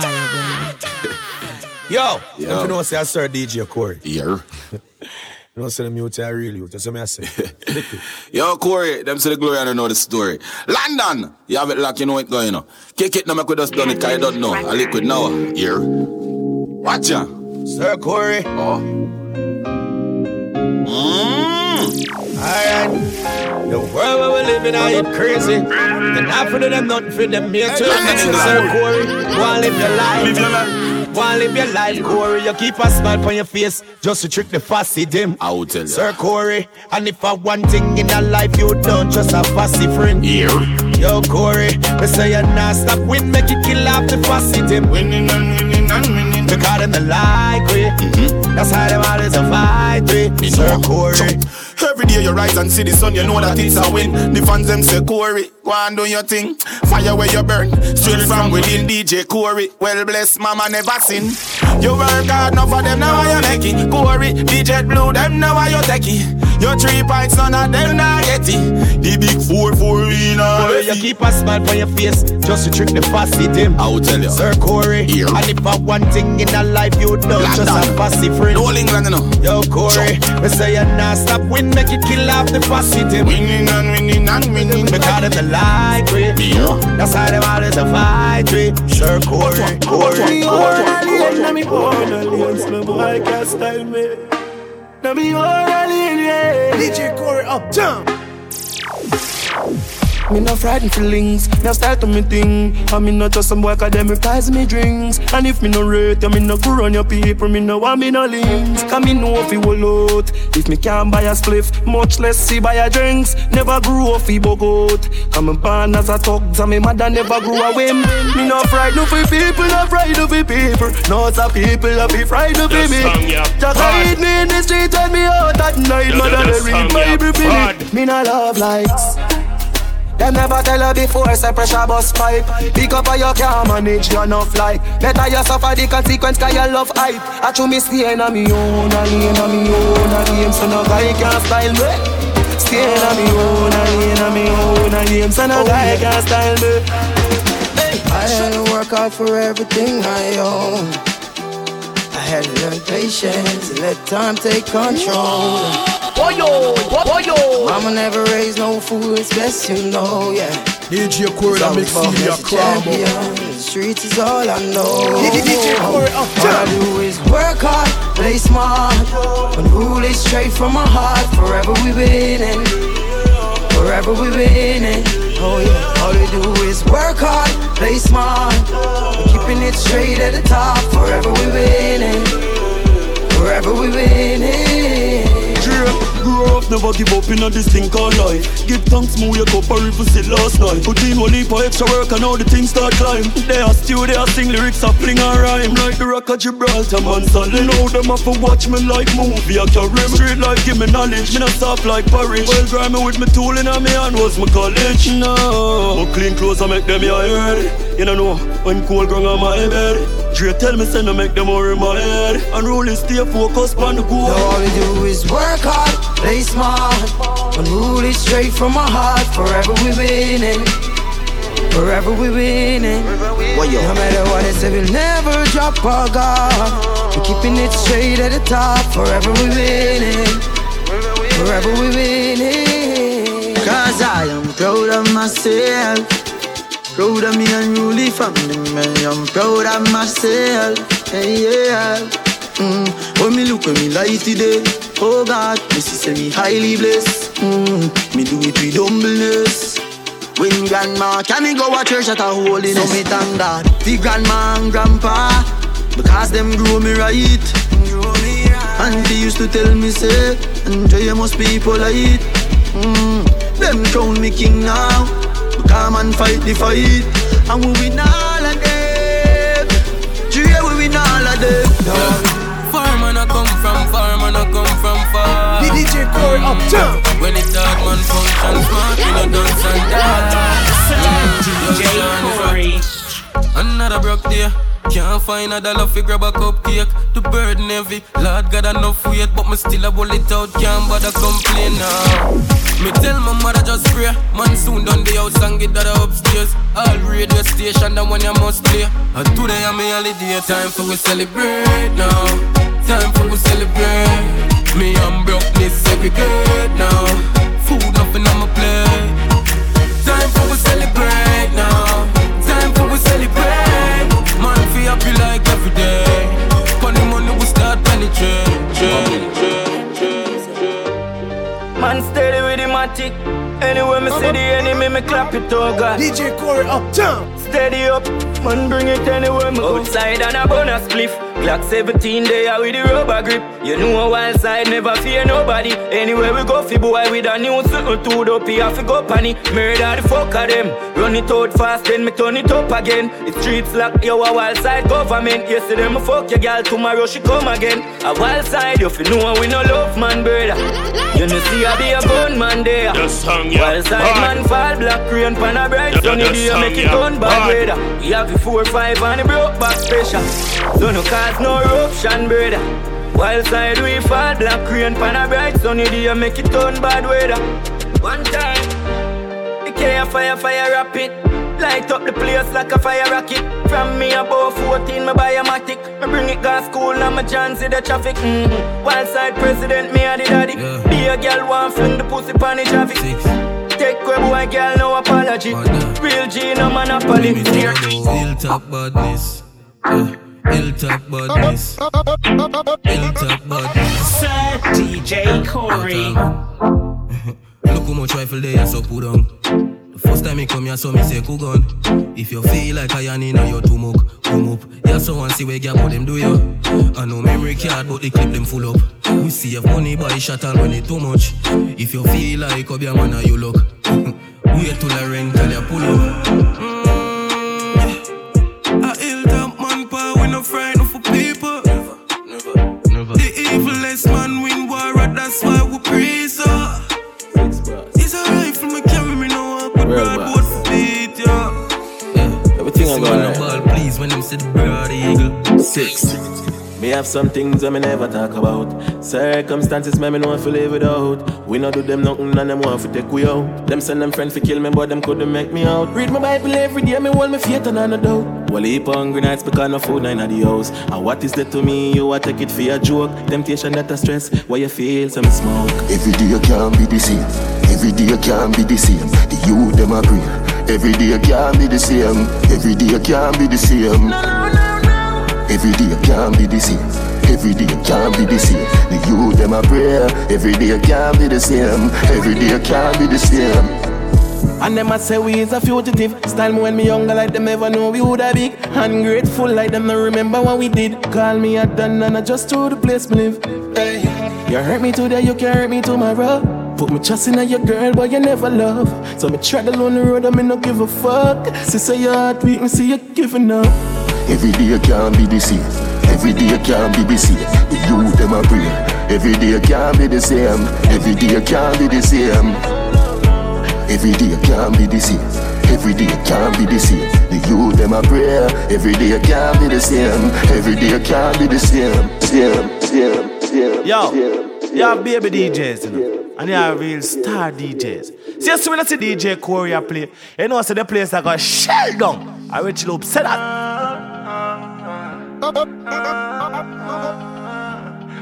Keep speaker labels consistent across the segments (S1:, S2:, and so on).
S1: fire, baby.
S2: Yo, Yo. you know say I start DJ Corey.
S3: Yeah.
S2: You know, say the mute I really you. That's what I say.
S3: Yo, Corey, them say the glory, I don't know the story. London, you have it like you know it going on. Kick it, now make we just done it, cause you don't know. I liquid now, here. Watch ya.
S2: Sir Corey.
S3: Oh.
S2: Mmm. Alright. The world where we live in, I it crazy. And half of them nothing for them here too. Sir Corey, go and live your life. Live your life. Wanna live your life, Corey. You keep a smile on your face just to trick the fussy dim.
S3: I will tell you.
S2: Sir Corey. And if I one thing in your life, you don't just a fussy friend.
S3: Yeah.
S2: Yo, Corey. they say you're not stop win, make it kill off the fussy dim.
S3: Winning and winning and winning.
S2: Because them the like we. That's how them always a fight we. Sir Corey.
S3: Every day you rise and see the sun, you know that it's a win. The fans them say Corey, go and do your thing. Fire where you burn, straight from within DJ Corey. Well blessed, mama never sin. You work hard, enough for them now you make it. Corey, DJ Blue, them now you take it. Your three pints, none of them not get it. The big four four in
S2: a You keep a smile on your face, just to trick the fussy them.
S3: I will tell you.
S2: Sir Corey,
S3: Here.
S2: and if I one thing in a life you know, just a fussy friend.
S3: No England, you know.
S2: Yo, Corey, me say you not stop win, make it kill off the fussy dim.
S3: Winning and winning and winning.
S2: Because of the light way.
S3: Yeah.
S2: That's how them always a fight way. Sir Corey, Corey,
S4: Corey. Now me born aliens, my boy can't style me. Now me born alien, yeah.
S2: DJ Corey up, jump.
S4: Me no frightened feelings, now start to me thing. I me not just some boy cause them reprise me drinks. And if me no rate, you me no go run your people, me no want me no links. Cause me know he will out. If me can't buy a spliff, much less see buy a drinks. Never grew up fi bogot. Come and born as a thug, so me mother never grew a whim. Me no frightened for people, no frightened for people. No some people a be frightened for me. Just hide me in the street and me out at night. Mother they read for me. Me no love likes. Them never tell her before, say pressure bus pipe. Pick up how you can't manage your enough like. Better you suffer the consequence cause you love hype. I chew me stay a me own, a lane a me own, a game so no guy can style me. Stay a me own, a lane a me own, a game so no oh, guy can style me.
S5: I had to work hard for everything I own. I had to learn patience let time take control.
S2: Boyo, boyo.
S5: Mama never raised no fool, it's best you know, yeah.
S2: DJ Corey, that makes you a crowd.
S5: The streets is all I know.
S2: DJ Corey,
S5: All I do is work hard, play smart. When rule is straight from my heart, forever we winning. Forever we winning. Oh yeah. All we do is work hard, play smart. We're keeping it straight at the top. Forever we winning. Forever we winning.
S4: Grow up, never give up in a this thing called life. Give thanks, move your cup, or even sit last night. Put in one heap of extra work, and now the things start climb. They are stew, they are sing lyrics, are fling and rhyme. Like the rock of Gibraltar, man, solid. Now them have to watch me like movie. I carry me straight like give me knowledge. Me not soft like porridge. Well, grind me with me tool in my hand was my college. No, but clean clothes, I make them yeah ready. You know when cold ground on my bed. Dre tell me, send to make them worry in my head. And really stay focused on the goal.
S5: Now all we do is work hard, play smart. And rule is straight from my heart. Forever we winning. Forever we winning. No matter what it say, we'll never drop our guard. We're keeping it straight at the top. Forever we winning. Forever we winning.
S6: Cause I am proud of myself. Proud of me unruly family, man. I'm proud of myself. Hey, yeah. Mm. When me look at me life today, oh God, me see say me highly blessed. Mm. Me do it with humbleness. When grandma can me go a church at a holiness, so me thank God. The grandma and grandpa, because them grow me right. Auntie used to tell me say, enjoy you must be polite. Mm. Them crown me king now. Come and fight the fight. And we win all of them. Dre we win all of them.
S7: Far man I come from, far man I come from far.
S2: The DJ Corey up jump
S7: When it dark man function smart We no dance and dance
S1: DJ Corey.
S7: Another broke day Can't find a dollar fi grab a cupcake. The burden heavy, Lord got enough weight, but me still a roll it out. Can't bother complain now. Me tell my mother just pray. Man soon done the house and get that upstairs. All radio station, that one you must play. And today I'm a holiday, time for we celebrate now. Time for we celebrate. Me and brokenness segregate now. Food nothing on my plate. Time for we celebrate Man, feel happy like every day. Funny money we start penetrate.
S8: Man steady with the matic. Anywhere me see the uh-huh. enemy, me clap it, oh God.
S2: DJ Corey uptown.
S8: Steady up, man bring it anywhere me go. Outside and a bonus spliff. Glock 17 there with the rubber grip. You know a wild side never fear nobody. Anywhere we go, fi boy with a new to up, he have to go panny. Murder the fuck of them. Run it out fast, then me turn it up again. The streets lock, yo a wild side government. Yesterday me fuck your girl, tomorrow she come again. A wild side, you fi know we no love man, brother. You know see I be a gunman there.
S9: Just song, yeah.
S8: Wild side
S9: Bye.
S8: man fall black rain pan a bright sunny day make it
S9: yeah.
S8: gun bad
S9: Bye.
S8: weather. We have the four five and the broke back special. So no cause no eruption brother. Wild side we fall black rain pan a bright sunny day make it turn bad weather. One time, the care fire fire rapid. Light up the place like a fire rocket. From me above 14, me buy a matic. Me bring it gas school and my chance the traffic. Mm-hmm. Wild side president, me a the daddy.
S7: Yeah.
S8: Be a girl want fling the pussy pan the traffic.
S7: Six.
S8: Take away boy girl no apology. Real G no monopoly.
S7: Me tell you about hilltop badness. Yeah. Hilltop badness. Hilltop badness.
S2: Sir DJ Corey.
S7: Look how much rifle they are so put on. The first time me come here, so me say gun. If you feel like I am in your tumuk, come up. Yeah, so one see where gap them do you. I know memory card, but the clip them full up. We see if money buy shot and when it too much. If you feel like a man, now you look. Wait till I rent till you pull up. Mm, never. Man win war, that's why we praise her. It's a rifle, me carry me no walk with
S2: Real
S7: broad
S2: boss.
S7: board for beat, yeah.
S2: Everything I
S7: See
S2: go
S7: man, no
S2: right.
S7: ball, please, when them say the broad eagle.
S4: Six. Me have some things that me never talk about. Circumstances me me know if live without. We not do them nothing and them want to take we out. Them send them friends to kill me, but them couldn't make me out. Read my Bible every day, me hold me faith and I no doubt. Well, heap of hungry nights because no food in the house. And what is that to me? You a take it for a joke. Temptation that a stress. Why you feel some smoke?
S10: Every day you can't be the same. Every day can't be the same. The youth them a pray. Every day can't be the same. Every day can't be the same. Every day can't be the same. Every day can't be the same. The youth them a pray. Every day can't be the same. Every day can't be the same.
S4: And them a say we is a fugitive. Style me when me younger like them never know we woulda big. Ungrateful like them no remember what we did. Call me a done and I just through the place me live. Hey. You hurt me today, you can hurt me tomorrow. Put me trust in your girl, but you never love. So me travel on the road and me no give a fuck. Sister, your heart weak, me see you giving up.
S10: Every day can't be the same. Every day can't be the same. The youth them a pray. Every day can't be the same. Every day can't be the same. Every day can't be the same. Every day can't be the same. The youth them a pray. Every day can't be the same. Every day can't be the same. Same, same, same.
S2: Yo, have baby DJs, you know, and you have real star DJs. See, as soon as the DJ Corey a play, you know, so the place that got shell down. I reach loop, say that.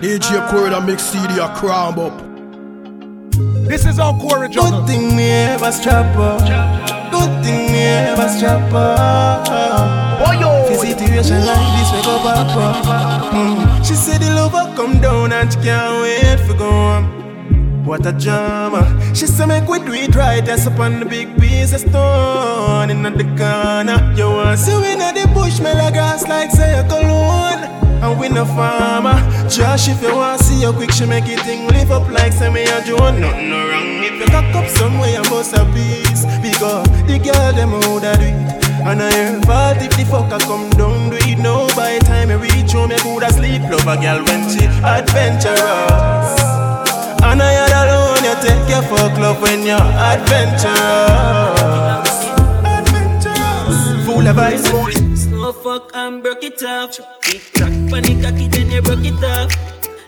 S11: DJ Corey that make CD a cram up.
S2: This is how Corey juggle.
S4: Good thing me ever strap up. Good thing me ever strap up.
S2: Oh, yo.
S4: For situation like this, we go back up. Mm. She said the lover come down and she can't wait for go home. What a drama. She said make we do it right, upon the big piece of stone in the corner. You want see we in the bush, smell a grass like say a cologne. And we no farmer. Josh, if you want see you quick, she make it thing live up like say me a Joan. Nothing no wrong. If you cock up somewhere, you must have peace. Because the girl them out a do it. And I hear fault if the fucker come down do it. No, by the time I reach home, I could sleep. Love a girl when she adventurous. And I had alone, you take your fuck love when you're adventurous. Adventurous. Full of ice.
S12: Slow fuck and broke it off. Tick tock, panic cocky, then you broke it off.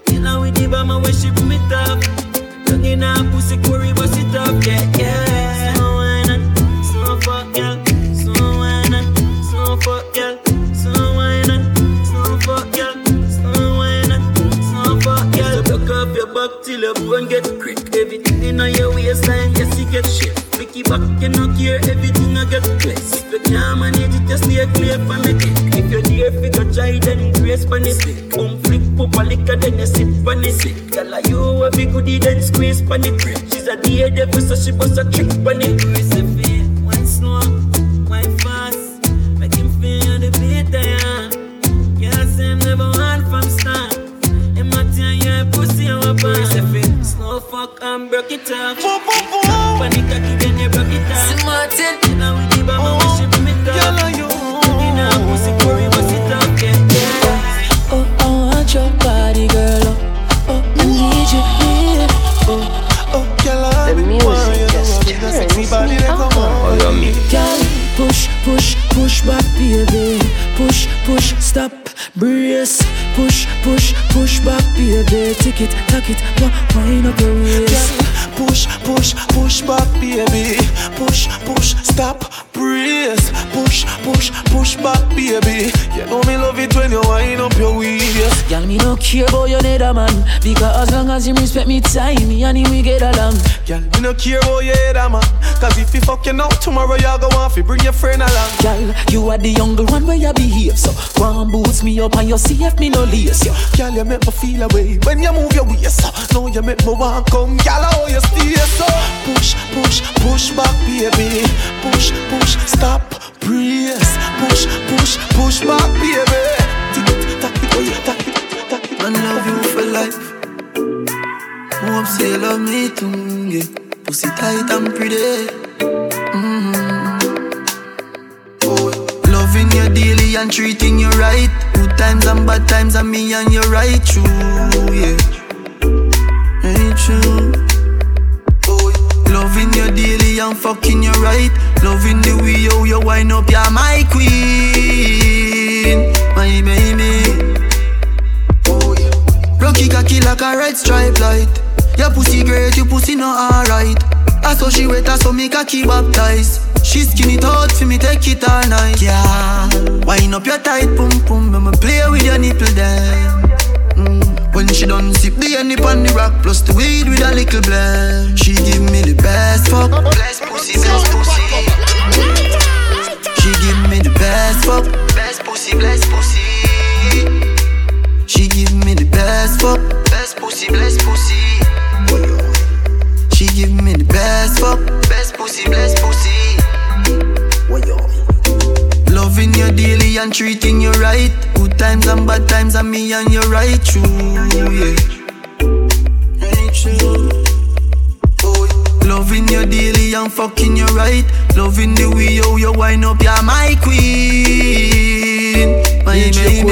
S12: Till I with the when she boom it up. Tongue in her pussy, curry, bust it up, yeah, yeah. Till your bone get crick. Everything in your waistline, yes, you get shit. Picky back, you no care, everything I get place. If you can't manage it, just lay clear for me. If you're there, figure try, then grace pan it. Boom, flick, pop a liquor, then you sip pan it. Girl, are you a big goodie, then squeeze pan it. She's a dear devil, so she bust a trick pan it. Fuck and broke it off. Boom, boom, boom. Panic, cocky, then you broke
S13: care about your nether man. Because as long as you respect me time, me and him we get along.
S4: Girl, me no care about your head, man. Cause if you fuck you now, tomorrow you go on fi bring your friend along.
S13: Girl, you are the younger one where you behave so. Go and boots me up and you see if me no lace you.
S4: Girl, you make me feel away when you move your waist so. Now you make me want come, girl, how you stay so. Push, push, push back, baby. Push, push, stop, brace. Push, push, push back, baby. Tick it, tack it, tack
S6: I love you for life. Hope say you love me too, yeah. Pussy tight and pretty. Mm-hmm. Oh, loving you daily and treating you right. Good times and bad times, and me and you right true, yeah. Ain't true. Oh, loving you daily and fucking you right. Loving the way you you wind up, you're my queen, my baby. Rocky cocky like a red stripe light. Your pussy great, your pussy not alright. I saw she wet, I saw me cocky baptized. She skin it out for me, take it all night. Yeah, wind up your tight pum pum, I'ma play with your nipple then. Mm. When she done sip the honey on the rock plus the weed with a little blend. She give me the best fuck, best pussy, best pussy. She give me the best fuck, best pussy, best pussy. She give me the best fuck, best pussy, best pussy. She give me the best fuck, best pussy, best pussy. Loving you daily and treating you right. Good times and bad times, and me and you right true, yeah. Ain't true. Loving you daily and fucking you right. Loving the way you you wind up, you're my queen, my baby.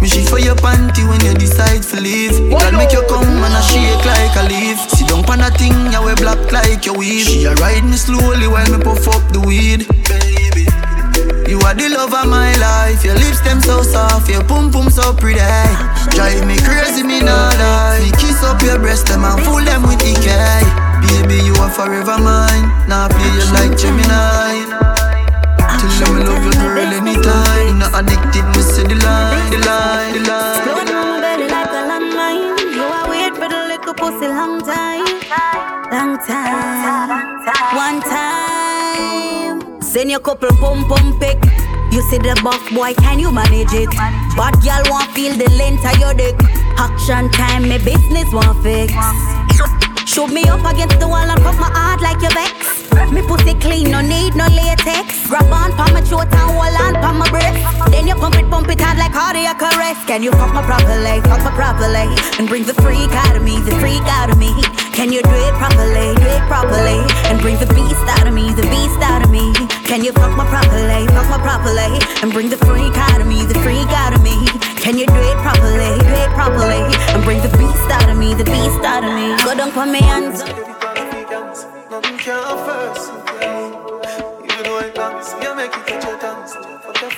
S6: Me she for your panty when you decide to leave. God make you come and I shake like a leaf. Sit down on a thing, you wear black like your weave. She a ride me slowly while me puff up the weed. Baby, you are the love of my life. Your lips them so soft, your pum pum so pretty. Drive me crazy, me not lie. Me kiss up your breast, them and fool them with EK. Baby, you are forever mine. Now play you like Gemini. Till me love you, girl, anytime. Not addicted, me see the line, the line, the line.
S14: Slow down, belly like a landmine. You are wait for the little pussy long time, long time. One time, send your couple pump pump pick. You see the buff boy, can you manage it? But y'all want feel the length of your dick. Action time, me business won't fix. Shoot me up against the wall and put my heart like your vex. Me pussy clean, no need no latex. Grab on pa my throat and hold on pa my breast. Then you pump it, pump it hard like cardiac arrest. Can you fuck my properly, fuck my properly, and bring the freak out of me, the freak out of me. Can you do it properly, do it properly, and bring the beast out of me, the beast out of me. Can you fuck my properly, fuck my properly, and bring the freak out of me, the freak out of me. Can you do it properly, do it properly, and bring the beast out of me, the beast out of me. Go down for me hands.
S4: Nothing can first, Even though it dance, you make it touch your dance. Fuck your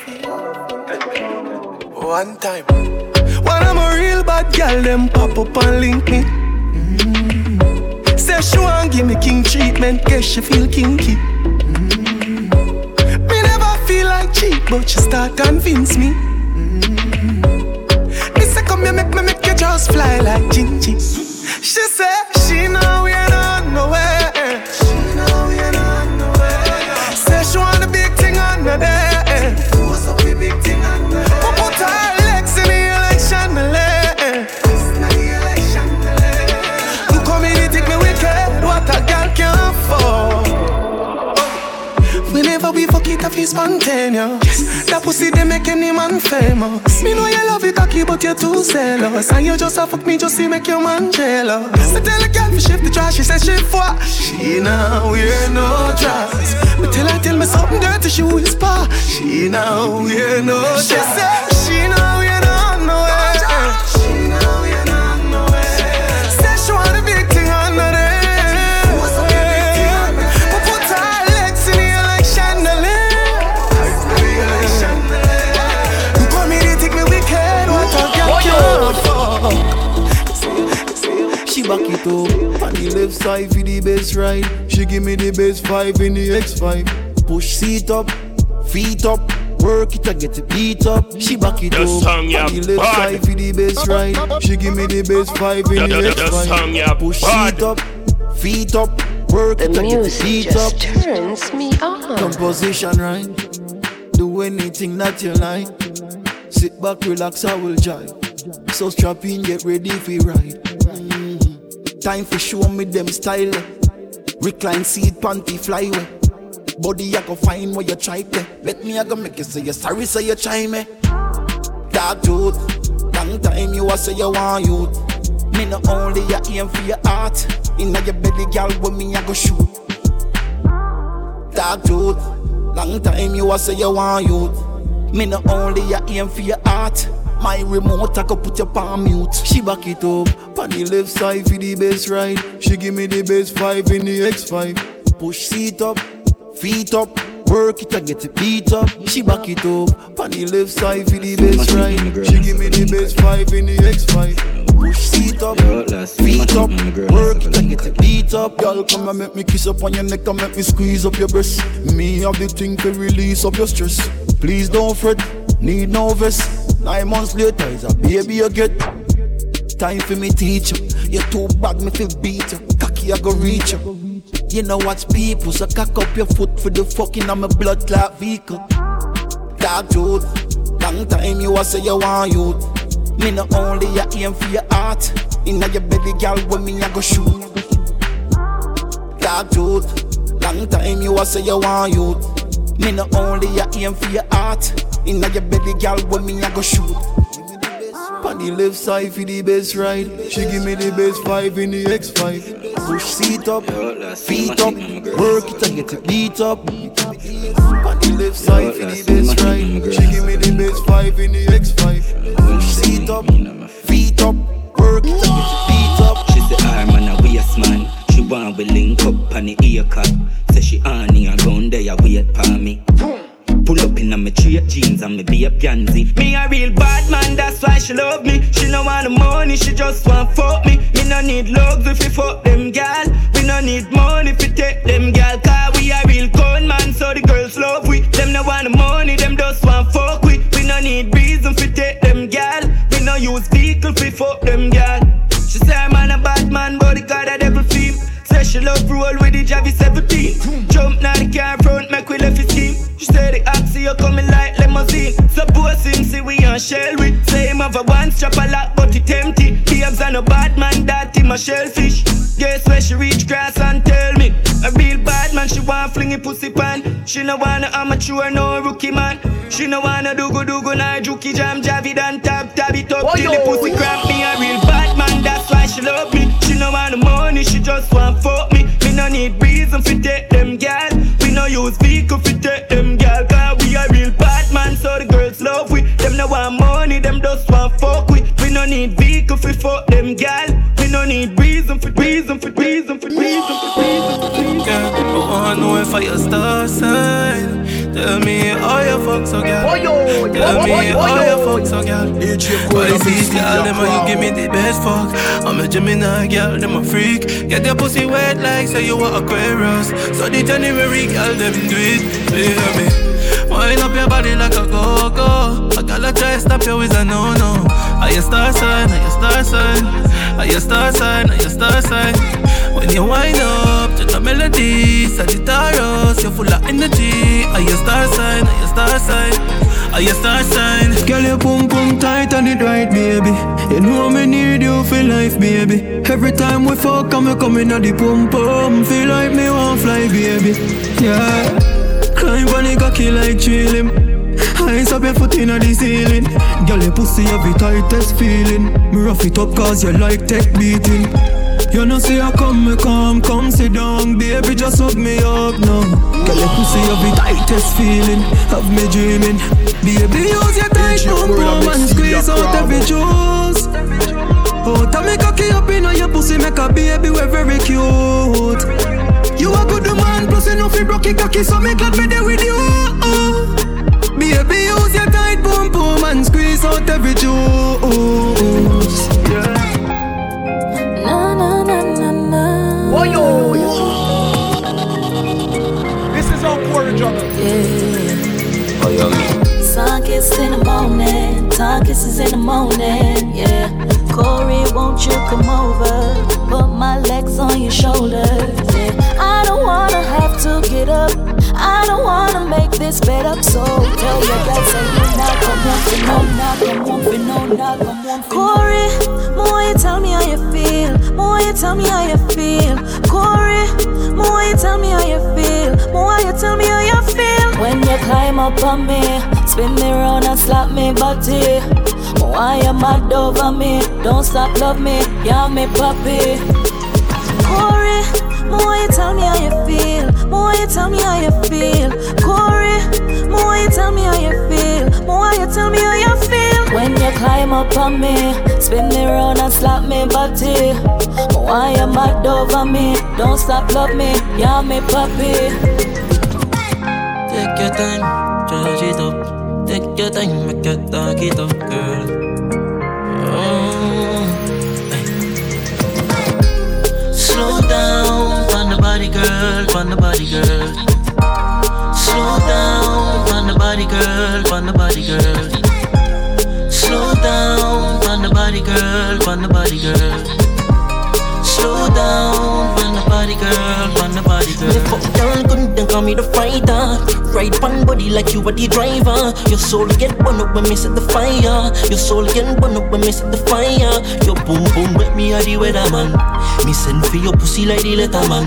S15: one time. When I'm a real bad girl, them pop up and link me. Mm-hmm. Say she want give me king treatment, guess she feel kinky. Mm-hmm. Me never feel like cheap, but she start convince me. Say come here, make me make you just fly like Gingy. She say she know ain't feel spontaneous. That pussy they make any man famous. Me know you love it cocky, but you're too zealous. And you just a fuck me just to make your man jealous. I tell a girl to shift the trash, she says she what? She now wear no dress. Me tell her tell me something dirty, she whisper. She now wear no dress. She say she now She
S16: back it up on the left side for the best ride. She give me the best five in the X5. Push seat up, feet up, work it, I get it beat up. She back it
S9: The
S16: up
S9: song, yeah,
S16: on the left
S9: bad.
S16: side for the best ride. She give me the best five in
S9: The-
S16: the
S9: the- the song,
S16: X5.
S9: yeah,
S16: Push
S9: bad.
S16: seat up, feet up, work
S17: The
S16: it, I get it
S17: music
S16: beat
S17: just
S16: up.
S17: turns me on.
S16: Composition right. Do anything that you like. Sit back, relax, I will jive. So strap in, get ready for ride. Time for show me them style. Recline seat, panty fly away. Body I go find where you try to. Let me I go make you say you sorry, say you try me. Dark truth. Long time you a say you want youth. Me no only a aim for your heart. Inna your belly, girl, with me I go shoot. Dark truth. Long time you a say you want youth. Me no only a aim for your heart. My remote I go put your palm mute. She back it up. On the left side for the best ride. She give me the best five in the X5. Push seat up, feet up. Work it, I get it beat up. She back it up. On the left side for the best ride. She give me the best five in the X5. Push seat up, feet up. Work it, I get it beat up. Girl, come and make me kiss up on your neck and make me squeeze up your breast. Me have the thing to release up your stress. Please don't fret, need no vest. Nine months later, is a baby you get. Time for me teach you. You too bad, me feel beat you. Cocky, I go reach you. You know what's people, so cock up your foot for the fucking on my blood clot vehicle. Dark truth, long time you a say you want youth. Me no only a aim for your heart. Inna your belly, girl, when me I go shoot. Dark truth, long time you a say you want youth. Me no only a aim for your heart. Inna your belly, girl, when me I go shoot. On the left side for the best ride. She give me the best five in the X5. Push seat up, feet up, work it and get it beat up. On the left side for the best ride. She give me the best five in the X5. Push seat up, feet up, work it and get it beat up.
S8: She say her man a waste man. She want we link up on the ear cut. Say she honey a gun there a wait for me. Pull up in a me straight jeans and me be a pansy. Me a real bad man, that's why she love me. She no want the money, she just want fuck me. Me no need love if you fuck them gal. We no need money if you take them gal. Cause we a real con man, so the girls love we. Them no want the money, them just want fuck we. We no need reason fi take them gal. We no use vehicle fi fuck them gal. She say I'm a bad man, but the God a devil theme. Say she love roll with the Javi 17. Jump now the car front, make we left say the oxy you coming like limousine. Suppose him see we on shell with. Say him have a one strap a lot, but it empty. Babes and a bad man, that him a shellfish. Guess where she reach grass and tell me. A real bad man, she want flingy pussy pan. She no wanna amateur, no rookie man. She no wanna do go do go na juki jam javid and tab tab it up oh, till the pussy cramp me. A real bad man, that's why she love me. She no want the money, she just want fuck me. Me no need reason fi take use vehicle fi take them gal. Cause we a real bad man, so the girls love we. Them no want money, them just want fuck we. We no need vehicle fi fuck them gal. We no need reason for reason for reason for reason for reason for reason.
S15: Yeah, I wanna know if I a star sign.
S4: Tell me how you fuck so girl. Tell me how you fuck so girl. Why these girl them a you give me the best fuck? I'm a Gemini girl, them a freak. Get your pussy wet like say you are Aquarius. So the January girl them do it, baby. Wind up your body like a go-go. I gotta try stop you is a no-no. Are you star sign, are you star sign? Are you star sign, are you star sign? When you wind up to the melody. Sagittarius, you're full of energy. Are you star sign, are you star sign? Are you star sign?
S15: Girl, your pum pum tight and it right, baby. You know me need you for life, baby. Every time we fuck, I'm coming at the pum pum. Feel like me want fly, baby. Yeah Climb on the cocky like chillin'. Eyes up your foot in the ceiling. Girl, your pussy have the tightest feeling. Me rough it up cause you like tech beating. You know see I come, me come, come sit down, baby, just hug me up now. Girl, your pussy have the tightest feeling, have me dreaming. Baby, use your tight pump pump and squeeze out every juice. Oh, tell me cocky up in your pussy, make a baby, we're very cute. You a good man, plus you know fi broke your cocky, so me glad me there with you. Oh. Baby, use your tight boom boom and squeeze out every juice. Yeah.
S18: Na na na na na.
S19: Oh yo, yo. This is how quarter jungle.
S18: Yeah.
S20: Oh yo, me.
S18: Sun kisses in the morning, tongue kisses in the morning, yeah. Corey, won't you come over? You tell me how you feel. Corey, more you tell me how you feel, more why you tell me how you feel. When you climb up on me, spin me round and slap me body. Why you mad over me? Don't stop love me, yeah me puppy. Corey, more you tell me how you feel, more you tell me how you feel. Corey, more you tell me how you feel, more why you tell me how you feel. When you climb up on me, spin me round and slap me body. Why you mad over me? Don't stop love me, yeah me puppy.
S1: Take your time, charge it up. Take your time, make it talk it up, girl. Mm, hey. Slow down, on the body, girl, on the body, girl. Slow down, on the body, girl, on the body, girl. On the body, girl. Slow down, on the body, girl, on the body, girl.
S8: Me fuck girl good, then call me the fighter. Ride pan body like you are the driver. Your soul get burn up when me set the fire. Your soul get burn up when me set the fire. Your boom boom wet me a the weatherman. Me send for your pussy like the letterman.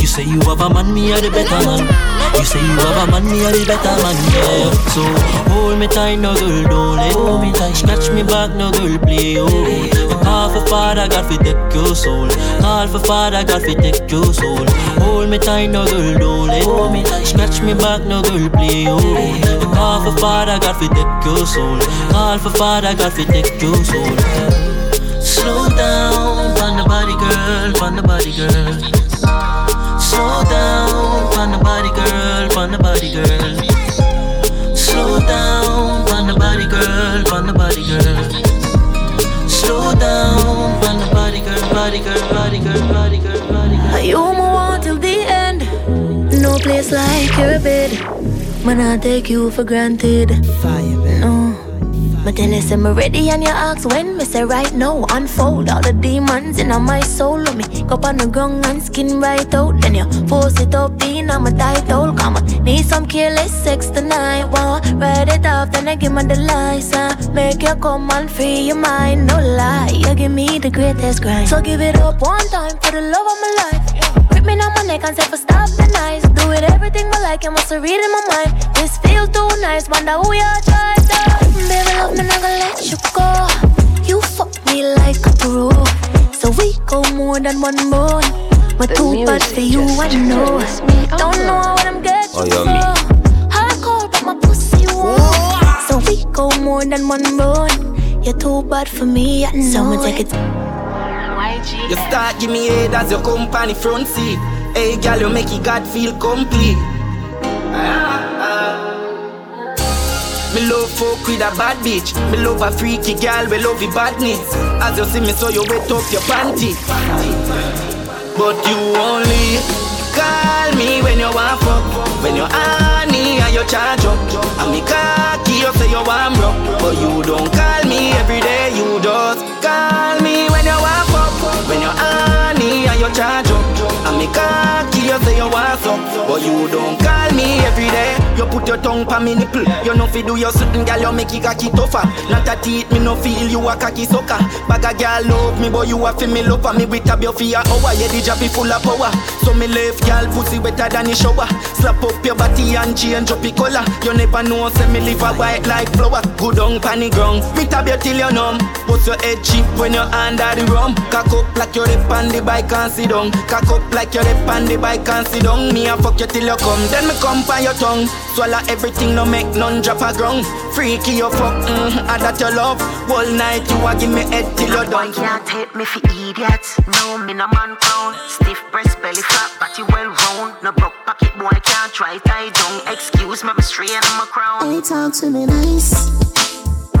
S8: You say you have a man, me a the better man. You say you have a man, me a the better man. Yeah. So hold me tight, no girl, don't let tight. Scratch me back, no girl, play oh. Call for father, God fi take your soul. Call for father, God fi take your soul. Hold me tight, no girl, don't let hold me. Scratch me back, no girl, play oh. Call for father, God fi take your soul. Call for father, God fi take your soul.
S1: Slow down, on the body, girl, on the body, girl. Slow down, on the body, girl, on the body, girl. Slow down,
S18: You move on till the end. No place like your bed. Man, I take you for granted. Fire. But tell you, say me ready and you ask when me say right now Unfold all the demons in my soul. Let me go on the ground and skin right out. Then you force it up in on my title Come on, need some careless sex tonight. Wow, ride it off then I give my the license Make you come and free your mind No lie, you give me the greatest grind. So give it up one time for the love of my life Grip me on my neck and say for stop the nights Do it everything I like and what's to read in my mind? This feels too nice, wonder who you try to Baby love me, not gonna let you go. You fuck me like a pro. So we go more than one more But too bad for you, I know. Don't know what I'm getting
S20: Oh, yo,
S18: for.
S20: me.
S18: Hardcore, but my pussy warm. So we go more than one more You're too bad for me, I know Someone take it
S8: You start give me head as your company front seat. Hey, girl, you make it God feel complete. Me love fuck with a bad bitch. Me love a freaky girl, we love the badness. As you see me, so you wet up your panty. But you only call me when you want fuck. When you're honey and you charge up. And me cocky, you say you want bro. But you don't call me every day, you just call me honey and you charge up. And me cocky, you say you want some. But you don't call me every day. You put your tongue pa me nipple. You know fi do your certain girl, you make it cocky tougher. Not a teeth, me no feel you a cocky sucker. Bag a girl love me, but you a fi me love me with a your fear hour. Yeah, the job be full of power. So me left girl pussy wetter than the shower. Slap up your body and change up your color. You never know, say me live a white like flower. Good on panny ground. Me tab you till you numb. Put your head cheap when you're under the rum. Cock up like you're on the bike and sit down. Cock up like you're on the bike and sit down. Me a fuck you till you come. Then me come by your tongue. Swallow everything, no make none drop a ground. Freaky you fuck, mm, I that you love. Whole night you a give me head till you done.
S21: can't take me for idiots. No, me no man clown. Stiff breast, belly fat, body well round. No broke pocket boy can't try tie down. Excuse me, I'm straight on my crown.
S9: Hey, talk to me nice.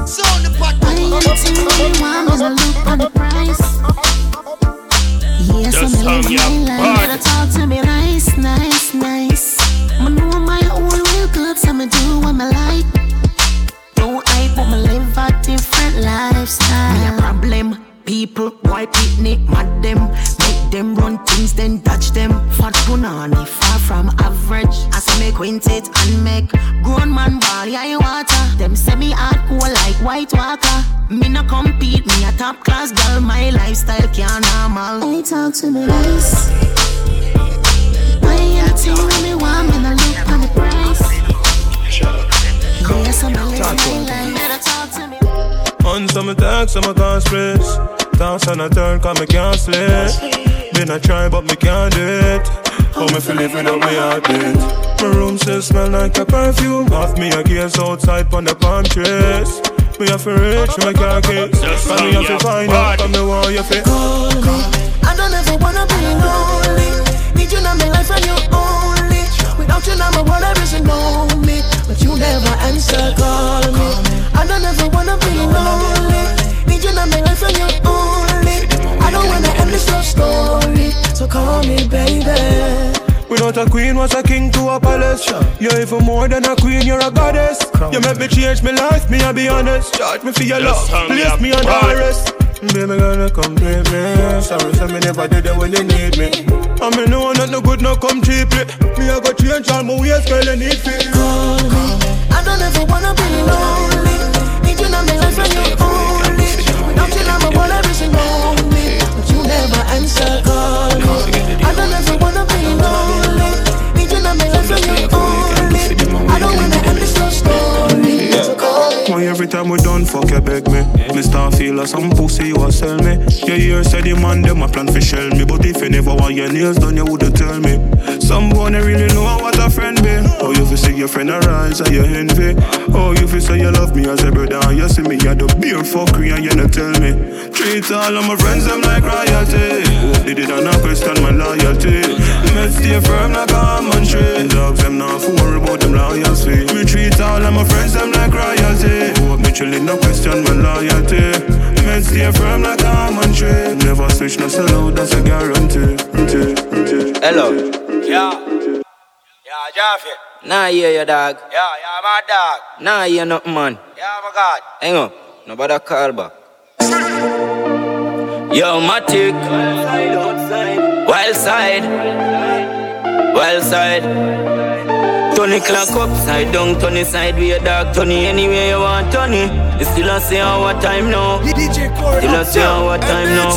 S9: Why you tell me want me to look on the price? Yes,
S22: Just
S9: I'm living my life.
S22: body.
S9: Better talk to me nice, nice, nice. I know my own real good, so me do what me like. Don't hype, but me live a different lifestyle.
S5: Me a problem. People, boy, picnic, mad them. Make them run things, then touch them. Fat punani, far from average. As I make quint it and make grown man ball, yeah, you water. Them say me hardcore like white walker. Me no compete, me a top class girl. My lifestyle can't normal.
S9: Hey, talk to me nice. Why you tell me want me to look on the price? Yes, I'm living my life. Better talk to me.
S23: On some talk, some I can't stress. Dance on a turn, cause me can't sleep. Been a try, but me can't do it. How me feel it without me heartbeat. My room still smell like a perfume. Off me a gaze outside on the palm trees. Me have to reach, me can't kiss. And me have to find out, and me want you fit.
S5: Call me. I don't ever wanna be lonely. Need you in my life and you only. Without you, now my world, I wish you know me. But you never answer, call me. I don't ever wanna be lonely. Need you in my life and you only. I don't wanna end this love story. So call me, baby.
S23: Without a queen, was a king to a palace. You're even more than a queen, you're a goddess. You make me change my life, me, I be honest. Charge me for your love, place me on arrest. Baby, gonna complete me. Sorry, so me never did it when you need me. I mean, no one not no good, no come cheaply. Me, I got change all my ways, girl, you need me.
S5: Call me. I don't ever wanna be lonely. Need you in my life and you only. Without you, now my world, I wish never answer, call me. I don't ever wanna be lonely. Need you in my life and you only. I don't wanna end this love story.
S23: Why every time we done fuck you beg me Me start feel like some pussy you a sell me Your ear said the man them a plan for shell me But if you never want your nails done you woulda tell me Some they really know what a friend be. Oh you fi see your friend arise and you envy. Oh you fi say you love me as a brother. And you see me at the beer fuckery and you not tell me. Treat all of my friends them like royalty. Hope they did not question my loyalty. Me stay firm like a almond tree. Dogs them not for worry about them loyalty Me treat all of my friends them like royalty. Hope me chillin' no question my loyalty. Me stay firm like a almond tree. Never switch no sell out that's a guarantee.
S8: Hello.
S22: Yeah. Yeah, Jaffe.
S8: Nah, hear you, dog.
S22: Yeah, yeah, my dog.
S8: Nah, hear nothing, man.
S22: Yeah, my God.
S8: Hang up. Nobody call back. Yo, Matic. Wild side. Wild side. Wild side. Tony clock upside down, Tony side way dog, Tony anywhere you want, Tony. You still a say our time now. You still a say our time now.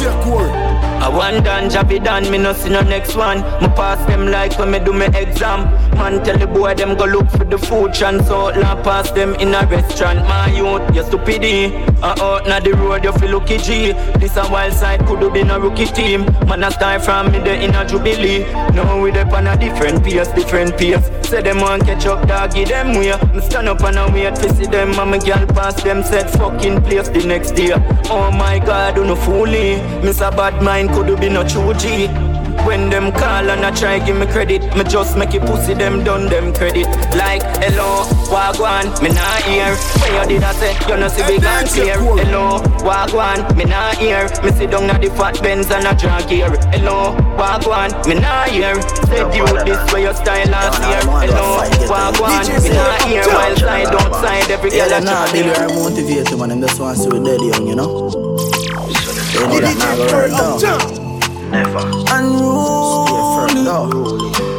S8: I want done, job be done, me no see no next one. Me pass them like when me do me exam. Man tell the boy them go look for the food chance out and pass them in a restaurant. My youth, you stupidity. Uh out na the road, you feel lucky G. This a wild side could have been a rookie team. Man a start from me the in a jubilee. Now we up on a different pace, different pace. Say them want catch up, doggy them way. Me stand up and I wait to see them and me girl pass them set fucking place the next day. Oh my God, do no foolie. Miss a bad mind could have been no true G.
S19: When them call and I try give me credit, me just make it pussy them done them credit. Like hello, wagwan, me nah hear. When you did I say you know see big and clear. Hello, wagwan, me nah hear. Me sit down at the fat Benz and I drag here. Hello, wagwan, me nah hear. Said you this way your style last year. Hello, wagwan, me nah hear. While side outside every girl
S6: Yeah, nah, they are motivated, man. Them just want to see we dead young, you know. They know that now go right down. Never. Unruly.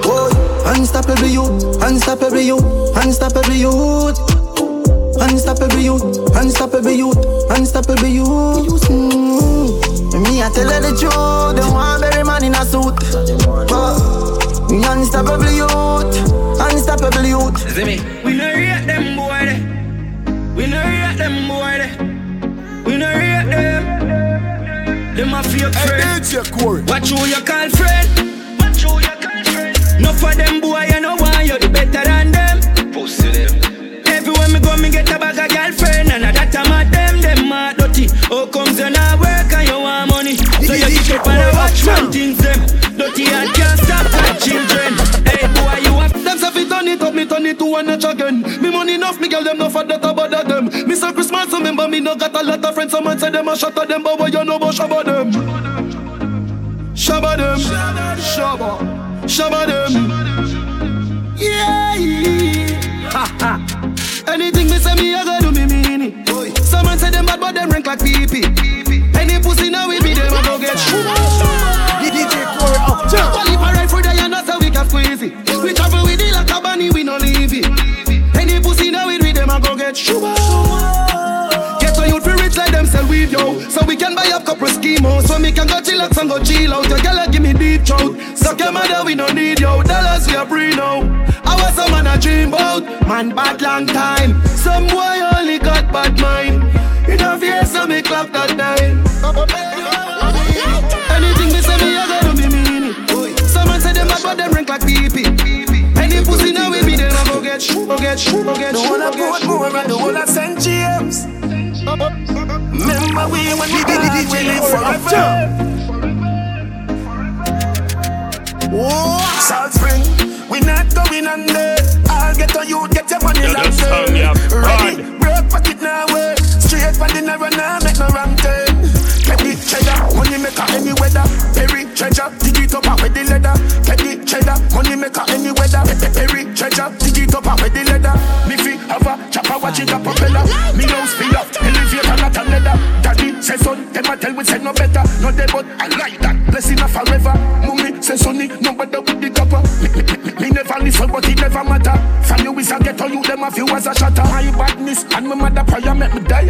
S6: Whoa. Unstoppable youth, unstoppable youth, unstoppable youth. Unstoppable youth, unstoppable youth, unstoppable youth. Mm. Me, I tell her the truth. They want every man in a suit. But me unstoppable youth, unstoppable youth.
S8: See me? We no rate them boy de. We no rate them boy de. We no rate them. Them a fake friend. Watch who you call friend. Watch who you call friend. No for them boy, you know why you the better than them. Pussy them. Everywhere me go, me get a bag of girlfriend, and that I'm at them, them mad dirty. How comes you not work and you want money? So you sit up and watch one things them. Dirty and can't stop like children.
S15: Fi turn it up, me turn it to one notch again. Me money enough, me girl them no for that about them. Me say Christmas, remember me no got a lot of friends. Someone say them a shot at them, but what you know about shabba them? Shabba them, shabba, shabba them. Yeah, ha ha. Anything me say me, I go do me mean it. Someone say them bad, but them rank like pee pee. Any pussy now we be them, I go get. DJ Corey up, jump. I the we can squeeze it. We travel with it like a bunny, we no leave it. Any pussy now we with them, I go get sugar. Get a youth rich like them sell weed, yo. So we can buy up couple schemos. So we can go chillax and go chill out. Your girl give me deep throat. Suck your mother, we no need yo. Dollars we are free now. I was some man a dream about. Man bad long time. Some boy only got bad mind. In a fear, so me clock that time. Someone say them bad, but them rank like pee Any pussy now we be them, I go get shoot, go get shoot, go get
S24: The
S15: shoot,
S24: one I
S15: go get
S24: put
S15: shoot.
S24: more and the one I St. James. Remember we when we did we live forever. Whoa, oh, Salt Spring, we not going under. I'll get on you, get your money
S9: Yo,
S24: like
S9: this song,
S24: Ready,
S9: broad.
S24: broke pocket now, way. Straight for the narrow now, with the leather. Me fi have a chopper, watch it a propeller. Me house fi up, elevator not a leather. Daddy say son, them a tell we say no better. No dead but I like that, blessing a forever. Mummy say sonny, no better with the copper. Me, never listen, but it never matter. From you is a ghetto, you them a few as a shatter. My badness and my mother prayer make me die.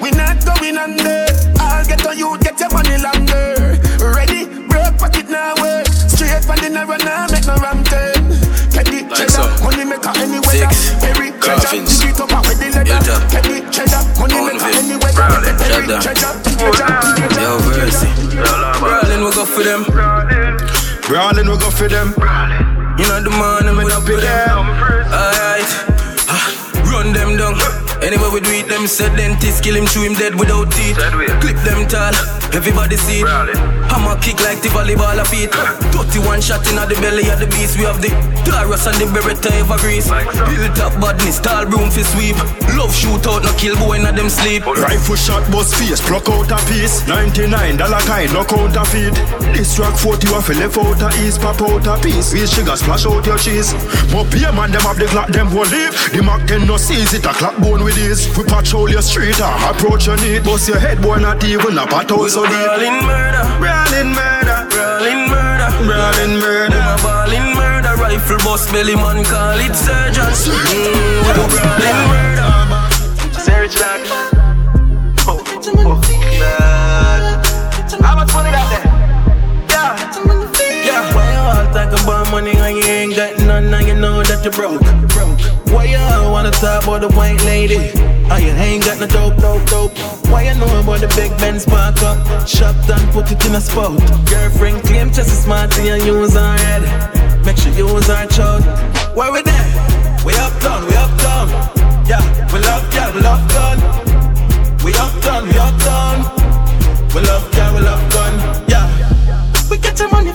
S24: We not going under. I'll get on you, get your money longer. Money maker any weather. Perry treasure,
S7: Coffins.
S24: it up out with the leather.
S7: Hilltop.
S24: Petty cheddar, money maker any weather. Perry treasure, treasure,
S7: Yo, Versi. Brawling, we go for them.
S9: Brawling, we go for them.
S7: You know the morning we up with them. Anyway, we do it, them said dentist kill him, chew him dead without teeth. Clip them tall, everybody see it. Hammer kick like the volleyball of feet. 31 shot in the belly of the beast. We have the Taurus and the Beretta ever grease. Hilltop badness, tall room for sweep. Love shoot shootout, no kill boy, not them sleep.
S23: Rifle shot, bust face, pluck out a piece. 99 dollar kind, no counterfeit. This track 40 off a left out a east, pop out a piece. Real sugar splash out your cheese. But be a man, them have the clock, them won't leave. The Mac 10 no sees it, a clock bone with this. We patrol your street, uh, approach your need. Bust your head, boy, not even a pat out so deep.
S7: Brawling murder,
S23: Brawling murder,
S7: brawling murder,
S23: brawling murder.
S7: Them a ballin' murder, rifle bust belly man call it surgeon. Mm, we do brawling murder.
S24: Sarah Jack. Oh, oh, God. How much money got there? Yeah.
S7: Yeah, why you all talk about money when you ain't got none and you know that you broke? Why you all wanna talk about the white lady? Oh, you ain't got no dope, dope, dope. Why you know about the big Benz park up? Shop done, put it in a spot. Girlfriend claim just as smart and use her head. Make sure you use her child. Why we there? We uptown, we uptown. Yeah, we love, yeah, we love gun. We uptown, we uptown. We love, yeah, we love gun. Yeah.
S25: We get your money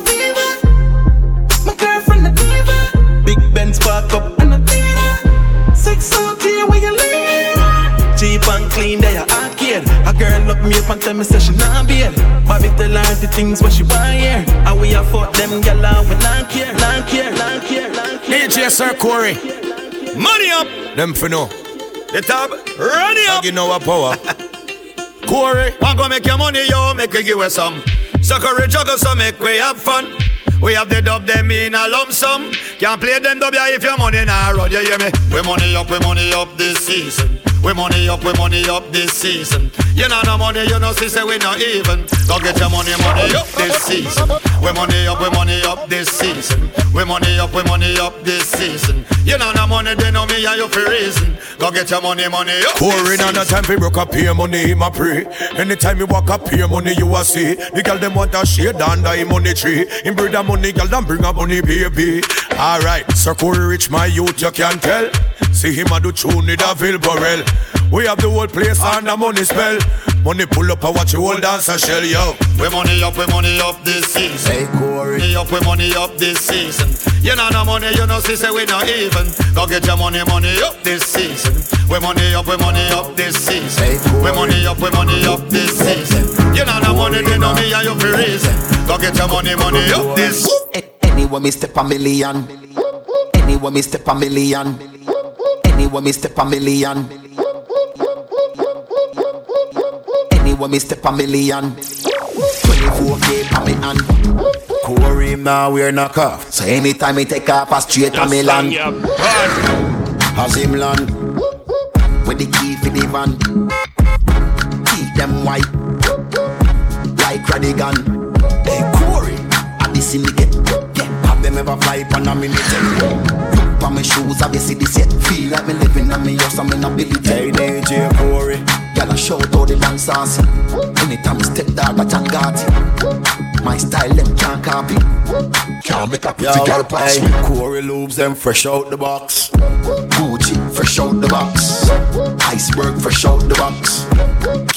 S25: feel
S4: fuck up. And I think sex so clear where you live. Cheap and clean, they are arcade. A girl look me up and tell me say she not beard. Bobby tell her the things what she want here. And we a fuck them gyal and we not care, not care, not care, not care.
S22: DJ Sir Corey. Money up. Them for no. The top. Run it up. You know what power. Corey.
S26: Want go make your money, yo, make we give you some. So Corey juggle, so make we have fun. We have the dub them in a lump sum. Can't play them dub ya if your money nah run. You hear me? We money up, we money up this season. We money up, we money up this season. You know no money, you know see say we not even. Go get your money, money up this season. We money up, we money up this season. We money up, we money up this season. You know no money, they know me and you for reason. Go get your money, money up.
S22: Corey, now no time for broke up here money, him a pray. Anytime you walk up here money, you a see. The girl them want a shade under him money tree. Him bring a money, girl them bring a money baby. Alright, Sir Corey rich, my youth, you can tell. See him a do tune with a Vilborel. We have the whole place on the money spell. Money pull up, I watch you hold dance and shell, yo.
S26: We money up, we money up this season.
S22: Hey, Corey.
S26: Money up, we money up this season. You know no money, you know see say we not even. Go get your money, money up this season. We money up, we money up this season.
S22: Hey,
S26: we money up, we money up this season. You know no money, they know me and you for reason. Go get your money, money up this.
S16: Anywhere me step a million. Anywhere me step a million. Anywhere me step a million. Anywhere me step a million. 24k pa me hand.
S24: Corey him now wear knock off.
S16: So anytime me take off a straight a me land.
S24: Has him land.
S16: With the key for the van. Keep them white. Like Radigan. Hey Corey. I the syndicate. Yeah.
S24: Have them ever fly pan a minute?
S16: Look on my shoes, I see this yet. Feel like me living on me house, I'm in ability.
S24: Hey DJ Corey.
S16: Girl, I shout out the dance saucy. Anytime step dog, I John Gotti. My style, them can't copy.
S24: Can't make a pretty girl pass me. Corey loops them fresh out the box.
S16: Gucci, fresh out the box. Iceberg, fresh out the box.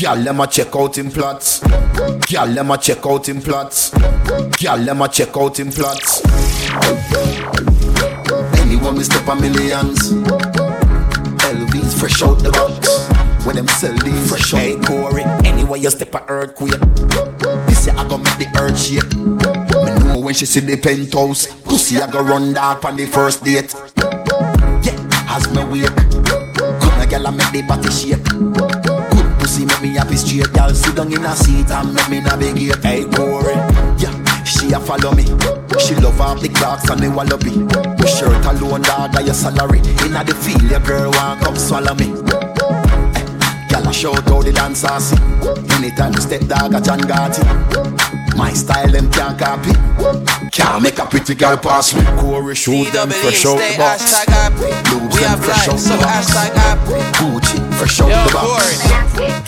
S24: Girl, let me check out in plots. Girl, let me check out in plots. Girl, let me check out in plots.
S16: Anyone we step a millions. LV's fresh out the box. When them sell these fresh.
S24: Hey Corey,
S16: anywhere you step a earthquake. This year I go make the earth shake. Me know when she see the penthouse, pussy I go run dark on the first date. Yeah, as me wake, come a girl I make the body shake. Good pussy make me happy straight. Girl sit down in a seat and make me navigate.
S24: Hey Corey,
S16: yeah. She a follow me. She love off the clocks and the wallaby. My shirt alone, dog, your salary. Inna the field, your girl want come swallow me. I shout out the dance saucy. Anytime you step dog, a John Gotti. My style, them can't copy. Can't make a pretty girl pass me.
S24: Corey shoot them fresh out the box.
S16: Lose them fresh out the box. Gucci fresh out the box.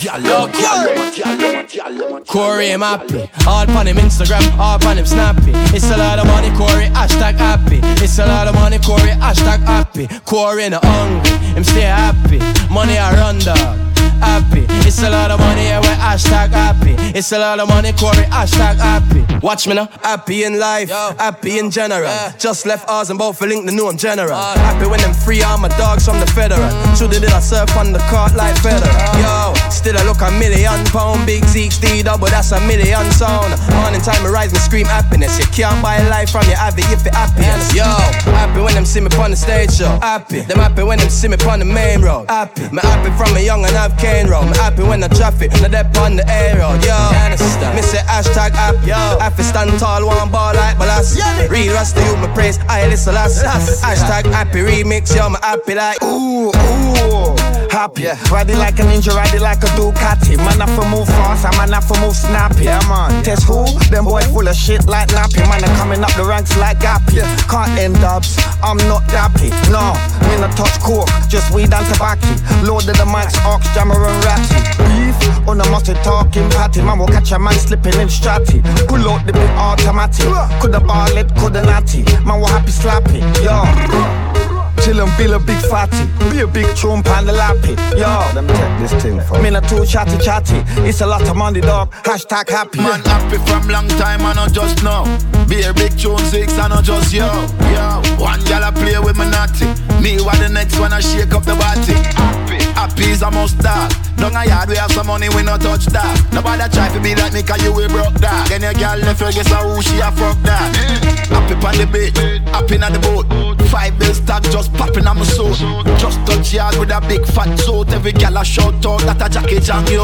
S7: Yo, Corey. Corey, I'm happy. All on him Instagram, all on him Snappy. It's a lot of money, Corey. Hashtag happy. It's a lot of money, Corey. Hashtag happy. Corey, no hungry. Him stay happy. Money I run dog. Happy. It's a lot of money, yeah, we hashtag happy. It's a lot of money, Corey, hashtag happy. Watch me now, happy in life, happy in general. Just left ours and both for link the new I'm general. Uh. happy when them free all my dogs from the federal. Shoulda did I surf on the cart like Federer. Yo, still I look a million pound, big Zeke steed but that's a million sound. Morning time, I rise and scream happiness. You can't buy life from your happy if you're happy. Yo, happy when them see me on the stage show. Happy, them happy when them see me on the main road. Happy, me happy from a young and I've road. Me happy when the traffic, not that on the air road. Yo, me say hashtag happy. Yo, happy stand tall, one ball like balas. Real rasta you, me praise, I listen last. Hashtag happy remix, yo, me happy like
S2: ooh ooh. Happy, yeah. ride it like a ninja, ride it like a Ducati. Man, I for move fast, I man, I for move snappy. Yeah, man. Test who? Them boy full of shit like nappy. Man, I'm coming up the ranks like Gappy. Can't end dubs, I'm not dappy. No, me not touch coke, just weed and tobacco. Loaded the mics, ox, jammer and ratty. Beef on the mustard talking patty. Man will catch a man slipping in stratty. Pull out the big automatic. Coulda ball it, coulda natty. Man will happy slappy. Yo. Chill and feel a big fatty. Be a big tune pan the lappy. Yo, let me take this thing for me. not too chatty chatty. It's a lot of money, dog. Hashtag happy.
S16: Man happy from long time, I not just now. Be a big tune six, I not just yo. Yo, one gal I play with my natty. Me what the next one I shake up the body. A must dog. Down a yard we have some money, we no touch that. Nobody try to be like me, cause you we broke that. Then your girl left, you guess who she a fuck that. Happy on the beach, happy on the boat. Five bills tag just popping on my soul. Just touch yard with a big fat suit. Every girl a shout out that a jacket and you.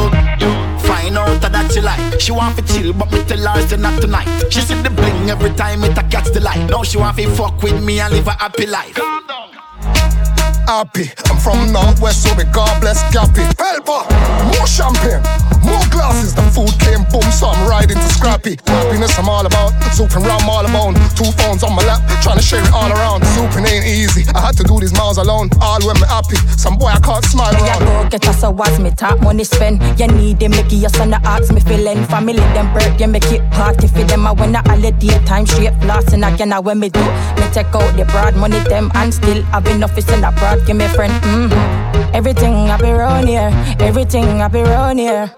S16: Find out that she like. She want to chill, but me tell her say not tonight. She see the bling every time it a catch the light. Now she want to fuck with me and live a happy life.
S11: Happy. I'm from Northwest, so we God bless Gappy. Helper, more champagne, more glasses. The food came boom, so I'm riding to Scrappy. Happiness I'm all about, zooping round Marylebone. Two phones on my lap, trying to share it all around. Zooping ain't easy. I had to do these miles alone, all when me happy. Some boy I can't smile around.
S27: Yeah, go get us a was me top money spend. You need them, make your son the ask me feeling. Family them birth, you make it party for them. I when I holiday time straight flossing again. I when me do, me take out the broad money them and still have enough is in the broad give me friend. Mm-hmm. Everything I be around here, everything I be around here.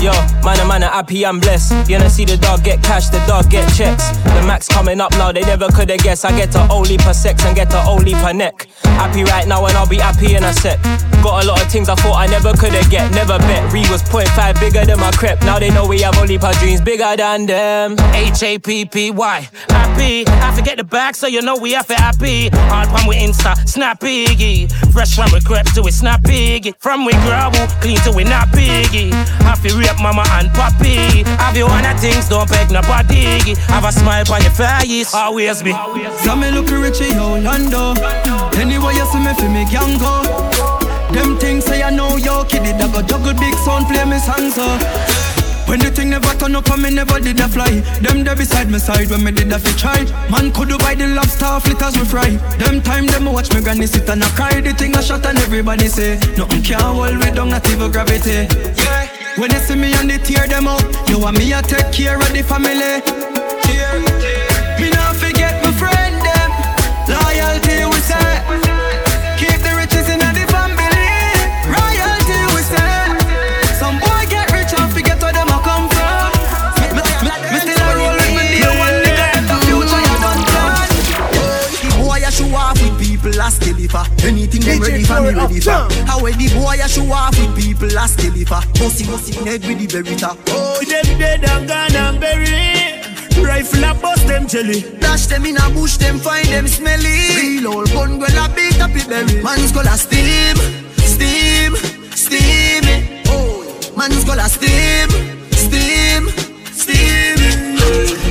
S28: Yo, man, a man, oh, happy and blessed. You know, see the dog get cash, the dog get checks. The max coming up now, they never could have guessed. I get to only per sex and get to only per neck. Happy right now, and I'll be happy in a sec. Got a lot of things I thought I never could have get. Never bet. Re was 0.5 bigger than my crep. Now they know we have only per dreams bigger than them.
S7: H A P P Y. Happy. I forget the back, so you know we have to happy. Hard pan with Insta, snappy. Fresh from we crep to it snappy. From we gravel, clean to we not biggie. Happy real up mama and papi. Have you one of things, don't beg nobody. Have a smile on your face, always be.
S15: Got me looking rich in Orlando. Anyway, you see me, feel me can go. Them things say I know yo kiddie that go juggle big sound play me songs so. When the thing never turn up and me never did a fly Them there beside me side when me did a fi try Man could buy the lobster flitters we fry Them time them watch me granny sit and a cry The thing a shot and everybody say Nothing can hold me down not even gravity Yeah when you see me on the tear them up, you want me to take care of the family. Me
S6: a deliver. Uh, anything they ready for me ready for. How when the boy a show off with people a deliver. Bossy uh, bossy head with the Beretta.
S26: Oh, them dead and gone and buried. Rifle a bust them jelly.
S6: Dash them in a bush, them find them smelly. Real old gun, well a beat up it berry. Man's gonna steam, steam, steam. Oh, man's gonna steam,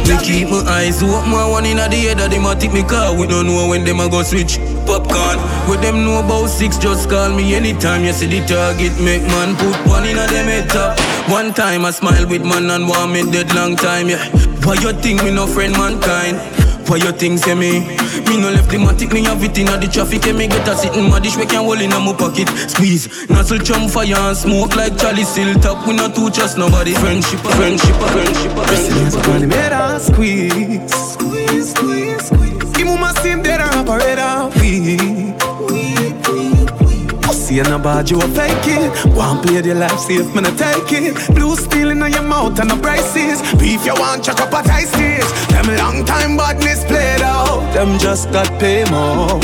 S7: Me keep my eyes open, my one inna the head of them a take me car. We don't know when them a go switch popcorn. With them know about six, just call me anytime you see the target. Make man put one inna them head top. One time I smile with man and want me dead long time. Yeah, why you think me no friend mankind? Why you think say me? Me no left the matic, me have it inna the traffic And me get a sitting my dish, we can hold inna my pocket. Squeeze, nozzle chum fire and smoke like Charlie Still top, we not two trust nobody. Friendship, friendship, friendship, friendship.
S15: When the mirror squeeze Squeeze, squeeze, squeeze and a bad, you a fake it One play the life safe, man I take it. Blue steel in your mouth and the prices Beef you want, chuck up a tight stage Them long time badness played out. Them just got pay more.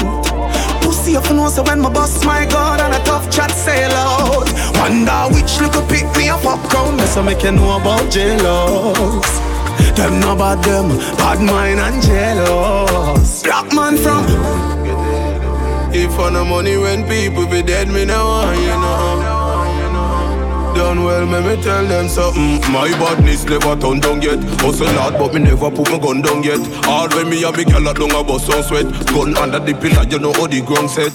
S15: Pussy up know so when my boss my god and a tough chat sail out. Wonder which little pick me a popcorn. That's make you know about jealous. Them no bad them, bad mind and jealous. Black man from
S23: if for no money when people be dead, me no want, you know. Done well, me me tell them something. My badness never turned down yet. Hustle hard, but me never put my gun down yet. All when me and me gyal down a bust on sweat. Gun under the pillar, you know how the ground set.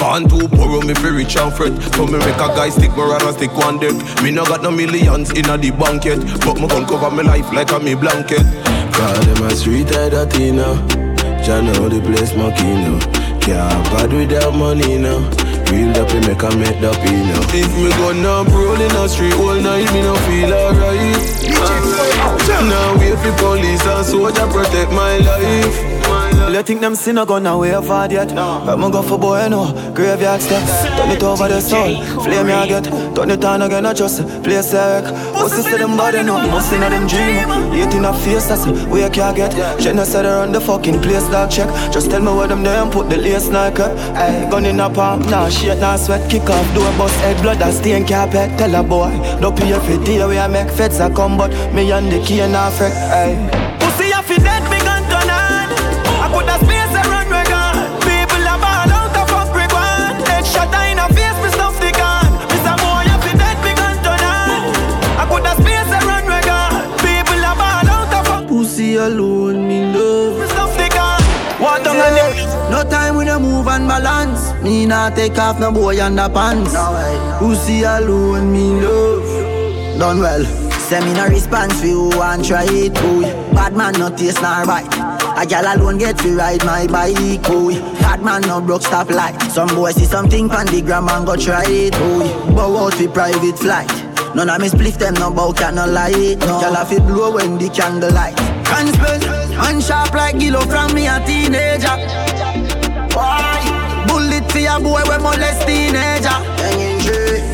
S23: Born too poor, me fi rich and fret. So me make a guy stick me and stick one deck. Me no got no millions in a the bank yet, but me gun cover me life like a me blanket.
S29: God, them a street head a Tina. Jah know the place my kino. Can't bad without money now. Real up, and make a make up, you know.
S23: If me gonna roll in the street all night, me no feel alright. Now wait for police and soldier protect my life.
S2: Well, you think them sinner gonna way hard yet? No. But me go for boy, no. Graveyard step. Turn it over the soul. Flame me get. Turn it on again, I just play sick. Pussy say them body no. Must in them dream. Eat in a face, I say, we can't get. Said around the fucking place, dog check. Just tell me where them there and put the lace like up. Ay, gun in a palm, nah shit, nah sweat. Kick off, do a bust head, blood that stain carpet. Tell a boy, don't pay every day we I make feds a come, but me and the key and I freak. Ay. Alone, me love.
S6: Me stuff the gun. What on them?
S2: No time with a move and balance. Me not take off no boy underpants. No way. Pussy alone, me love. Done well.
S6: Send me no response for you and try it, boy. Bad man no taste nor bite. A gal alone get to ride my bike, boy. Bad man no broke stop light. Some boy see something pan the gram and go try it, boy. Bow out for private flight. None of me spliff them no bout can no light. No. Gal fi blow when the candle light. Can spell man sharp like Gillo from me a teenager. Why? Bullet for a boy we molest teenager.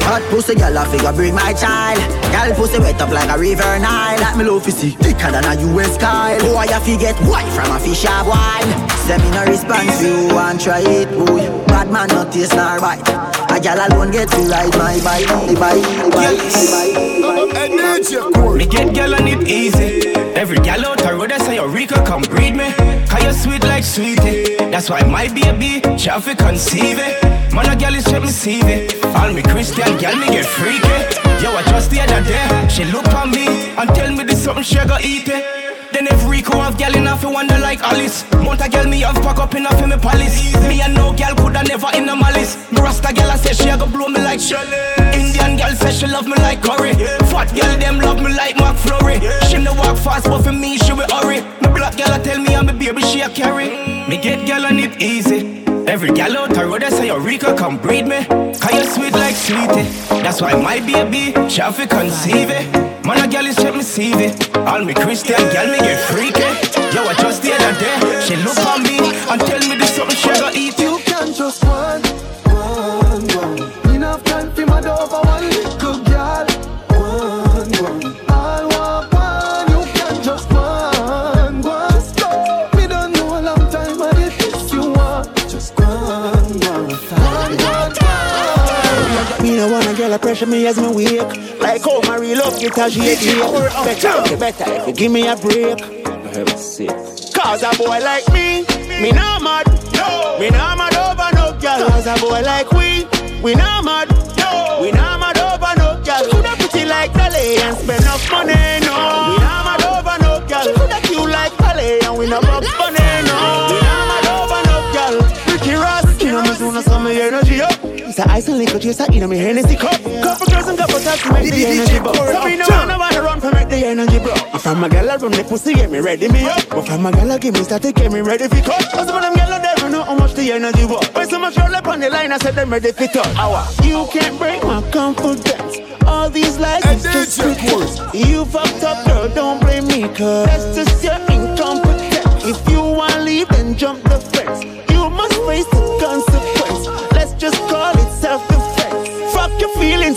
S6: Hot pussy, gal a figure bring my child. Gal pussy wet up like a river Nile. Like me to see thicker than a US Kyle. Boy, I forget why from a fish a wine. Send me no response, you want try it, boy. Bad man not taste nor bite. A gal alone get to ride my bike, the bike, the bike, the bike.
S15: Me get gal on it easy. Every gal out the road, I say Eureka, come breed me. Cause you sweet like sweetie. That's why my baby, traffic conceive it. Man, a gal is check me see it. All me Christian gal, me get freaky. Yo, I just the other day, she look on me and tell me this something she go eat it. Then every Rico have gal enough to wonder like Alice. Mount a gal me have pack up enough in me palace. Me and no gal coulda never in a malice. Me rasta gal I say she a go blow me like Shirley. Indian gal say she love me like curry. Fat gal them love me like McFlurry. She no walk fast but for me she will hurry. Me black gal I tell me I'm a baby she a carry. Me get gal on it easy. Every gal out the road I say Eureka come breed me. Cause you sweet like sweetie. That's why my baby she have to conceive it. Man, a gal is check me CV. All me Christian gal me get freaky. Yo, I just the other day, she look on me and tell me this something she go eat.
S6: You can just one,
S2: no wanna girl a pressure me as me wake. Like how my real love get a shake. Better, better if you give me a break. For heaven's sake. Cause a boy like me, me not mad. No. Me not mad over no girl. Cause a boy like we, we not mad. No. We not mad over no girl. Coulda pretty like Dolly and spend enough money. No. You know me soon energy up. It's a ice and liquor chaser in me Hennessy cup. Couple girls and couple times to make the energy bro. So me no wanna wanna run for make the energy bro. If I'm a gal, I run the pussy, get me ready me up. But If I'm a gal, I give me start to get me ready for cut. Cause some of them gal out there know how much the energy was. When so much roll up on the line, I said them ready for touch. Hour. You can't break my confidence. All these lies is just pretense. You fucked up, girl, don't blame me, cause that's just your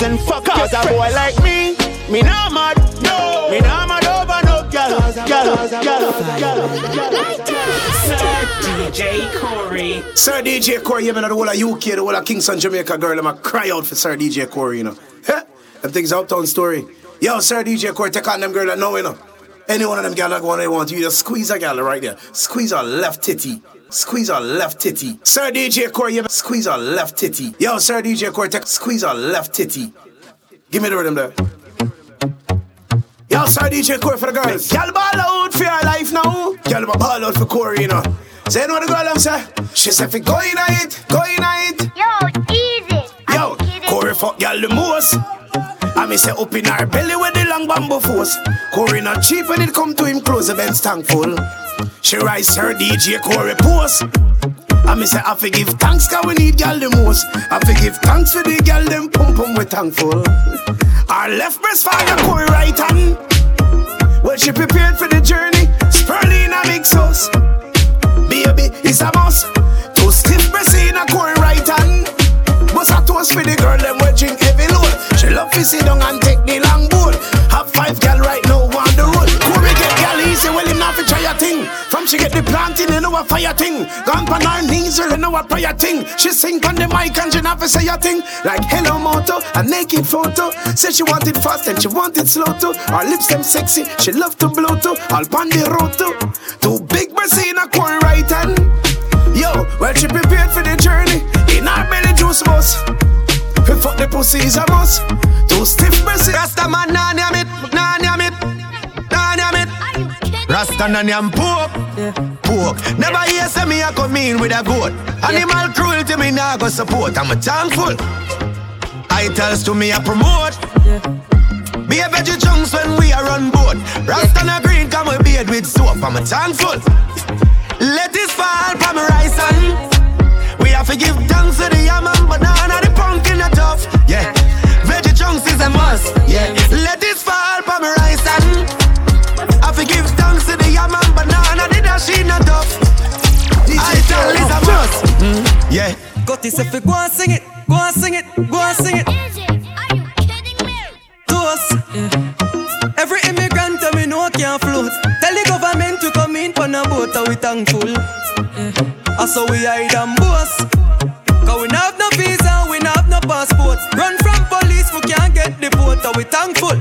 S2: feelings and fuck Cause a boy like me, me not mad. No, me not mad over no. Girl, girl,
S30: Sir DJ Corey.
S3: Sir DJ Corey, you know the whole of UK, the whole of Kingston, Jamaica girl, I'm a cry out for Sir DJ Corey, you know. Huh? Them things uptown story. Yo, Sir DJ Corey, take on them girl that know, you know. Any one of them gal that want they want you, just squeeze a gal right there. Squeeze her left titty. Squeeze her left titty. Sir DJ Corey, you squeeze her left titty. Yo, Sir DJ Corey, take squeeze her left titty. Give me the rhythm there. Yo, Sir DJ Corey for the girls. Gal ball out for your life now. Gal ball out for Corey, you know. Say, what the girl them say? She said, go in it, go in it.
S24: Yo, easy.
S3: Yo, Corey fuck gal the most. I me say up in her belly with the long bamboo force. Corey not cheap when it come to him close bench thankful. She rise her DJ Corey post. I me say I forgive thanks cause we need gal the most. I forgive thanks for the gal them pum pum we thankful. Our left breast fire Corey right hand. Well she prepared for the journey. Spurling a big sauce.
S24: baby, it's a must. Two stiff breast in a core right hand. Must a toast for the girl them we drink heavy load. She love to sit down and take the long boat. Have five gal right now on the road. Corey get gal easy, well him not fi try a thing. From she get the planting, you know a fire thing. Gone on her knees, you know a prayer thing. She sing on the mic and she not fi say a thing. Like hello moto, a naked photo. Say she want it fast and she want it slow too. Her lips them sexy, she love to blow too. All on the road too. Two big breasts in a core right hand. Yo, well she prepared for the journey. In her belly juice bus. We fuck the pussy is a must. Two stiff breasts.
S19: Rasta man, nah nyam it, nah nyam it, nah nyam it. Rasta nah nyam pork, pork. Never hear say me a come in with a goat. Animal cruelty me nah go support. I'm a thankful. Titles to me a promote. Be a veggie chunks when we are on board. Rasta na green come we beard with soap. I'm a thankful. Let this fall from my rice and we have to give thanks to the yam and banana, the pumpkin the tough. Yeah, veggie chunks is a must. Yeah, let this fall from my rice and have to give thanks to the yam and banana, the dash in the tough. I tell is a must. Mm, yeah.
S15: Got this if you go and sing it, go and sing it, go and sing it. Are you kidding me? To us, yeah. Every immigrant that we know can't float. Tell the government to come in on a boat, and we thankful. Yeah. And so we hide and boast. Cause we not have no visa, we not have no passport. Run from police, we can't get the boat, and we thankful.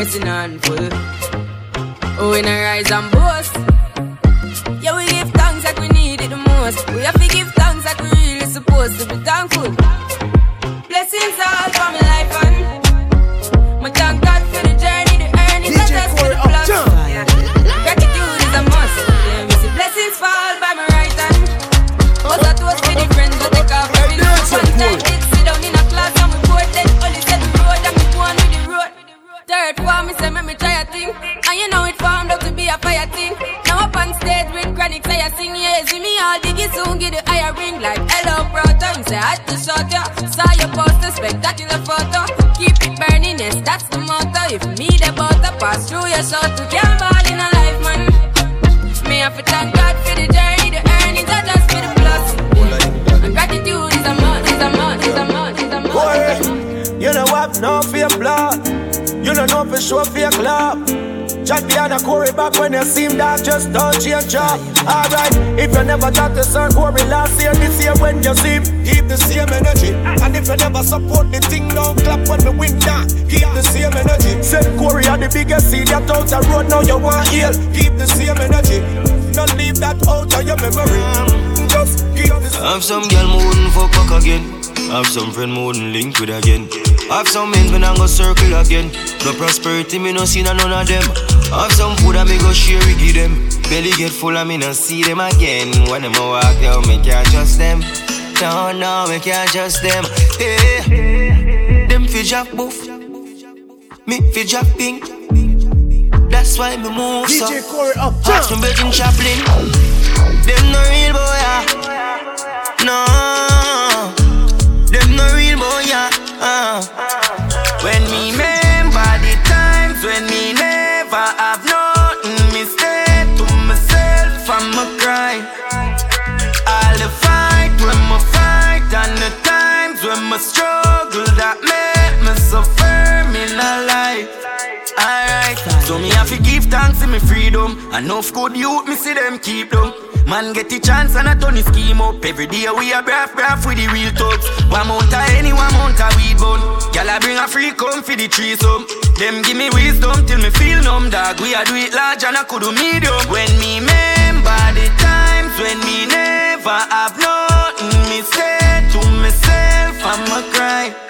S31: Coursing on full. Oh, we not rise and
S19: don't change up. Alright, if you never got to serve Corey last year, this year when you see keep the same energy. And if you never support the thing, don't clap when we win that. Keep the same energy. Said Corey are the biggest seed that out the road, now you want heal. Keep the same energy. Don't leave that out of your memory. Just keep the same
S8: Have some girl me wouldn't fuck again. Have some friend me wouldn't link with again. Have some men when I go circle again. No prosperity me no see none of them. Have some food I me go share with them. Belly get full and me no see them again. When them a walk down, me can't trust them. No, no, me can't trust them. Hey, them fi drop boof. Me fi drop pink. That's why me move so.
S32: DJ Corey up
S8: Ask from Virgin Chaplin. Them no real boy, yeah. Thanks to me freedom. Enough good youth, me see them keep them. Man get the chance and I turn the scheme up. Every day we a breath, braff with the real thugs. One mount a any, one mount a weed bun. Gyal a bring a free come for the threesome. Them give me wisdom till me feel numb, dog. We a do it large and I could do medium. When me remember the times when me never have nothing, me say to myself I'ma cry.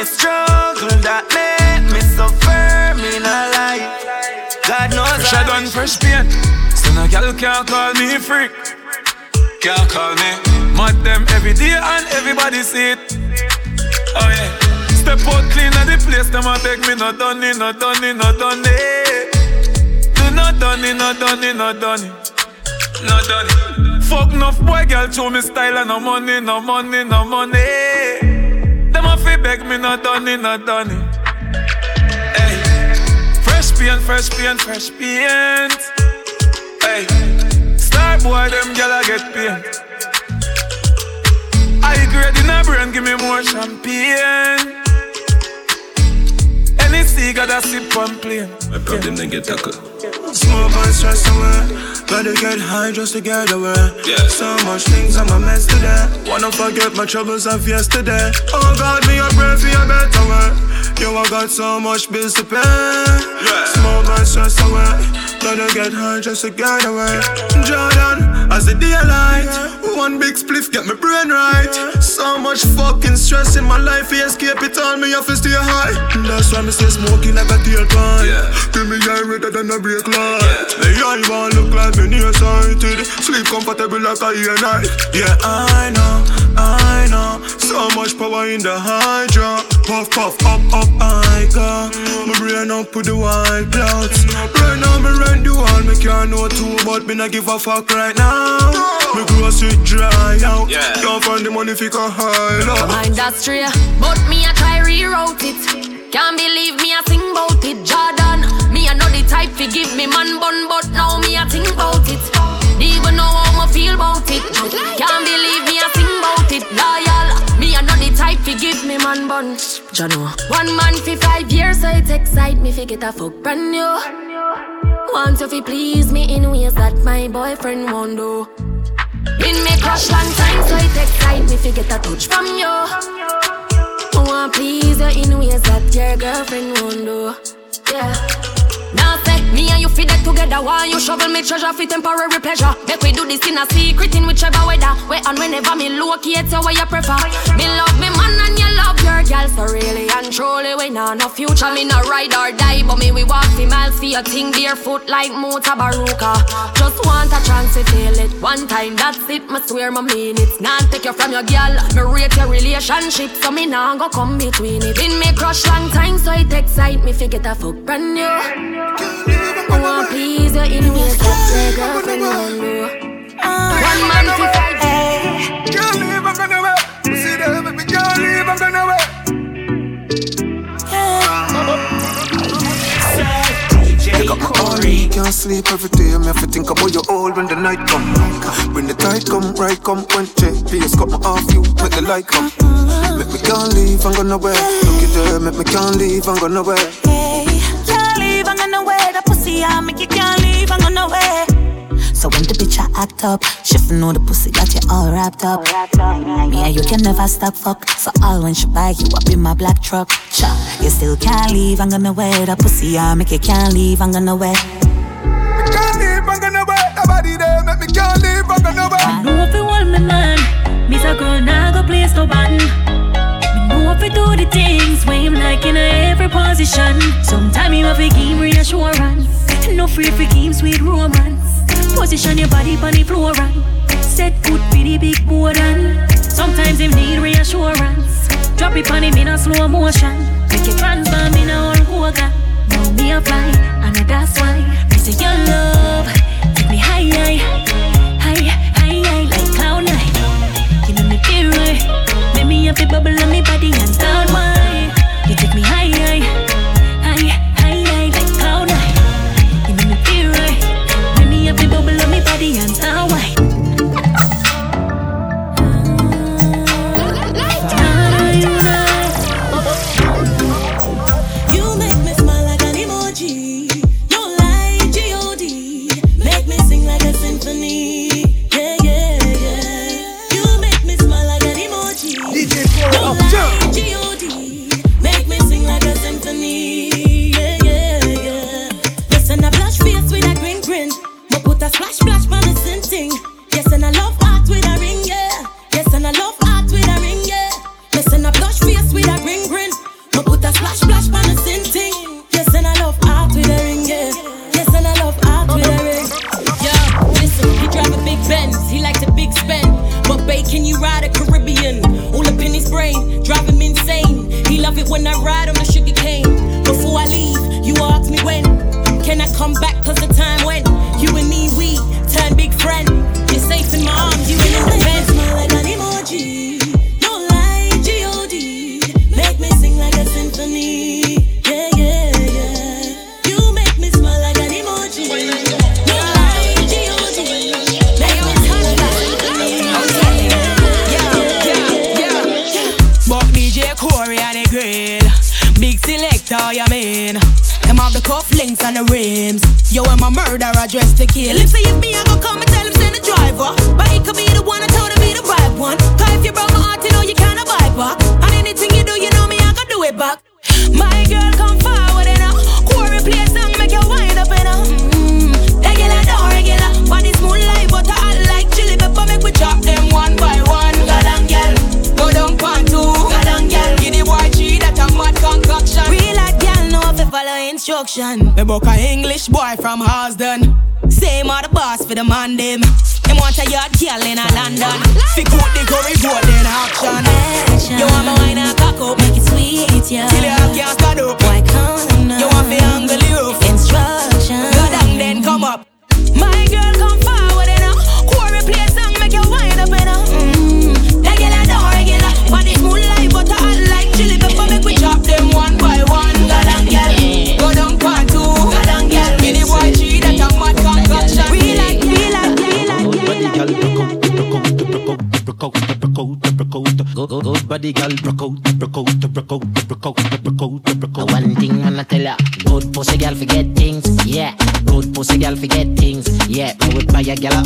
S8: Me struggle that make me so firm in a life. God knows I fresh paint. So no girl can't call me freak. Can't call me. Mad them every day and everybody see it. Oh yeah. Step out clean at the place, them a beg me not done it, not done it, not done it. Do not done it, not done it, not done it. Not done it. Fuck enough boy, girl, show me style and no money, no money, no money. Fi beg me, not done it, not done it. Hey, fresh paint, fresh paint, fresh paint. Hey, star boy, them gyal get paint. I grade in a brain, give me more champagne. Sea got a sip on plane.
S33: My problem then get tackled.
S23: Smoke and stress away. Gotta get high just to get away.
S33: Yeah.
S23: So much things I'm a mess today. Wanna forget my troubles of yesterday. Oh God, me a pray for a better way. Yo, I got so much bills to pay. Yeah. Smoke and stress away. Gotta get high just to get away. Jordan, as the daylight. One big spliff get my brain right. So much fucking stress in my life, he escape it all, me have to stay high. That's why me stay smoking like a deal tailpipe. Yeah. Give me eye redder than a brake light. Yeah. Me eye want to look like me nearsighted. Sleep comfortable like a ear night. Yeah, I know, I know. So much power in the hydra. Puff, puff, up, up, I go. My brain up with the white clouds. Right now, me run the all, me can't know too, but me not give a fuck right now. Me grocery dry out. Yeah. Can't find the money if you can hide out.
S18: My industry, but me I try rewrote it. Can't believe me I bun. Jano. One man for five years, so it excite me fi get a fuck brand new. Want you fi please me in ways that my boyfriend won't do. Been me crush long time, so it excite me fi get a touch from you. Want please you in ways that your girlfriend won't do. Yeah. Now say me and you fit that together while you shovel me treasure for temporary pleasure. Make we do this in a secret in whichever weather. Where and whenever me locate you where you prefer. Me love me man and you love your girl. So really and truly we know no future. Me no ride or die, but me we walk the miles for your thing barefoot like Mutabaruka. Just want a chance to feel it one time. That's it. Me swear me mean it. Not take you from your girl. Me rate your relationship, so me nah go come between it. Been me crush long time, so it excite me. Forget a fuck brand new. I want please you in ways that your girlfriend won't. One man for five
S23: Can't leave, I'm gonna wait. See them, me can't leave, I'm gonna wait.
S34: DJ
S23: got my Corey. Can't sleep every day. Me have to think about you all when the night come. When the tide come, right come. When JPS got my off you, make the light come. Make me can't leave, I'm gonna wait. Look at there, make me can't leave, I'm gonna wait.
S14: Can't leave, I'm gonna wear the pussy. I make you can't leave, I'm gonna wear. So when the bitch I act up, she f- know the pussy got you all wrapped up. Me and you can never stop fuck. So all when she buy you up in my black truck, cha, you still can't leave. I'm gonna wear the pussy. I make you can't leave. I'm gonna wear.
S23: Can't leave, I'm gonna wait. Nobody there, make me can't leave, I'm gonna wait.
S1: Me know if you want me man, Miss a girl now go place no button. If you do the things him like in every position. Sometime you have to give reassurance. No free for game sweet romance. Position your body on the floor and set foot for the big board and sometimes him need reassurance. Drop it on him in a slow motion. Make it transform in a whole organ. Now me a fly and that's why me say your love take me high, high, To bubble on me body and down why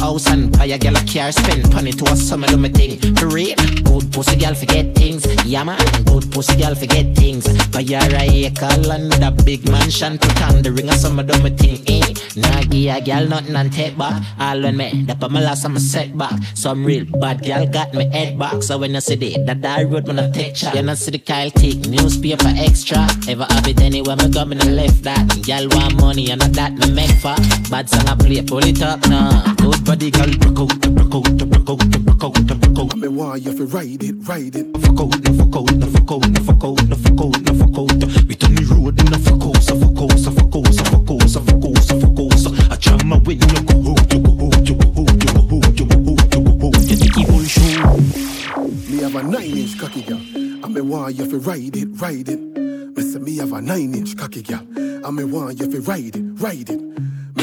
S35: house and buy a girl a car, spend money to a summer do me thing. Real, good pussy girl forget things, yeah man. Good pussy girl forget things. Buy her a acre with a big mansion, put on the ring a summer do me thing, eh. Nah give a girl nothing and take back. All when me, that my last I'm a setback. Some real bad girl got me head back. So when I see the that that road I take shot, you know see the Kyle take newspaper extra. Ever have it anywhere me go me no left that. Girl want money and not that me make for. Bad song I play, pull it up now. Good body girl, broke out, broke out, broke out, broke out, broke out.
S11: Me want you fi ride it, ride it.
S35: Fuck out, no fuck out, no fuck out, no fuck out, no fuck out, no fuck out. We turn the road in a fuck out, so fuck out, so fuck out, so fuck out, so fuck out, so fuck out. So I try my way, you go out, you go out, you go out, you go out, you go out, you go out. You you will show?
S11: Me have a nine inch cocky girl, and me want you fi ride it, ride it. Me say me have a nine inch cocky girl, and me want you fi ride it, ride it.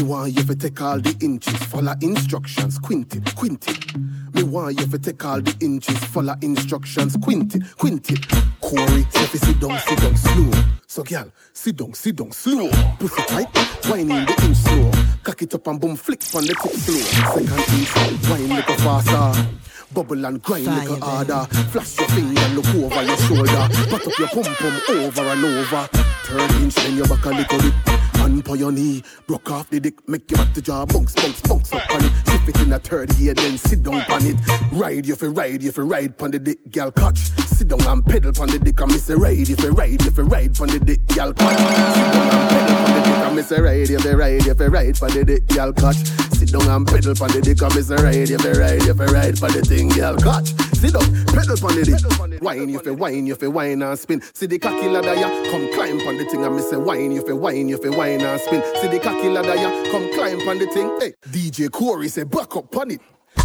S11: Me want you to take all the inches, follow instructions, quint it, quint it. Me want you to take all the inches, follow instructions, quint it, quint it. Corey, say fi sit down, sit down slow. So girl, sit down, sit down slow. Pussy tight, wine in the inch slow. Cock it up and boom, flick on the tip slow. Second inch, wine little faster. Bubble and grind little harder. Flash your finger, look over your shoulder. Back up your pum pum over and over. Third inch, your back a little bit. Hand on your knee, broke off the dick, make your back to jaw, bunks, bunks, bunks up on it. Shift it in a third gear, then sit down on it. Ride, you fi ride, you fi ride pon the dick, gal catch. Sit down and pedal pon the dick, and miss a ride, If you ride, you fi ride pon the dick, gal catch. Sit down and pedal pon the dick, and miss a ride, you fi ride, you fi ride pon the dick, gal catch. Sit down and pedal pon the dick, and miss a ride, you fi ride, you fi ride pon the thing, gal catch. Sit down, pedal pon the dick, wine, you fi wine, you fi wine and spin. See the cocky ladder, ya, come climb pon the thing, and miss a wine, you fi wine, you fi wine and spin. See the cocky ladder, ya, come climb pon the thing. Hey, DJ Corey say back up on it.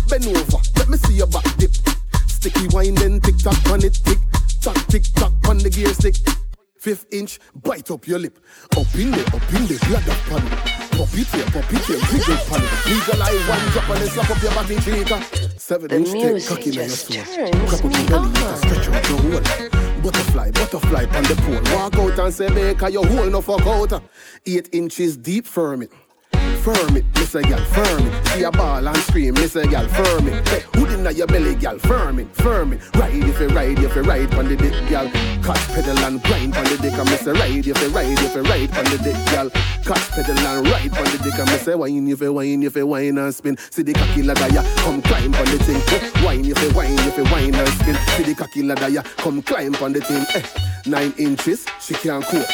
S11: Bend over, let me see your back dip. Sticky wine, then tick tock on it, tick tock, tick tock on the gear stick. Fifth inch, bite up your lip. Up in there, up in there, on it. Pop it here, pop it here, jiggle on it. Legalize one drop and then slap up your body shaker. Seven
S36: The
S11: inch take, cocky in your soul. Crap up your belly,
S36: on.
S11: stretch out your hole. Butterfly, butterfly on the pole. Walk out and say, make your hole no fuck out. Eight inches deep, firm it. Firm it, miss a gal, firm it. See a ball and scream, miss a gal, firm it. Hey, hood inna your belly, gal, firm it, firm it. Ride if you ride, if you ride on the dick, gal. Catch pedal and grind on the dick, and miss a ride if you ride, if you ride on the dick, gal. Catch pedal and ride on the dick, and miss a wine if you wine, if you wine and spin. See the cocky ladder, ya, come climb on the thing. Eh, Wine if you wine, if you wine and spin. See the cocky ladder, ya, come climb on the thing. Eh, nine inches, she can't cope.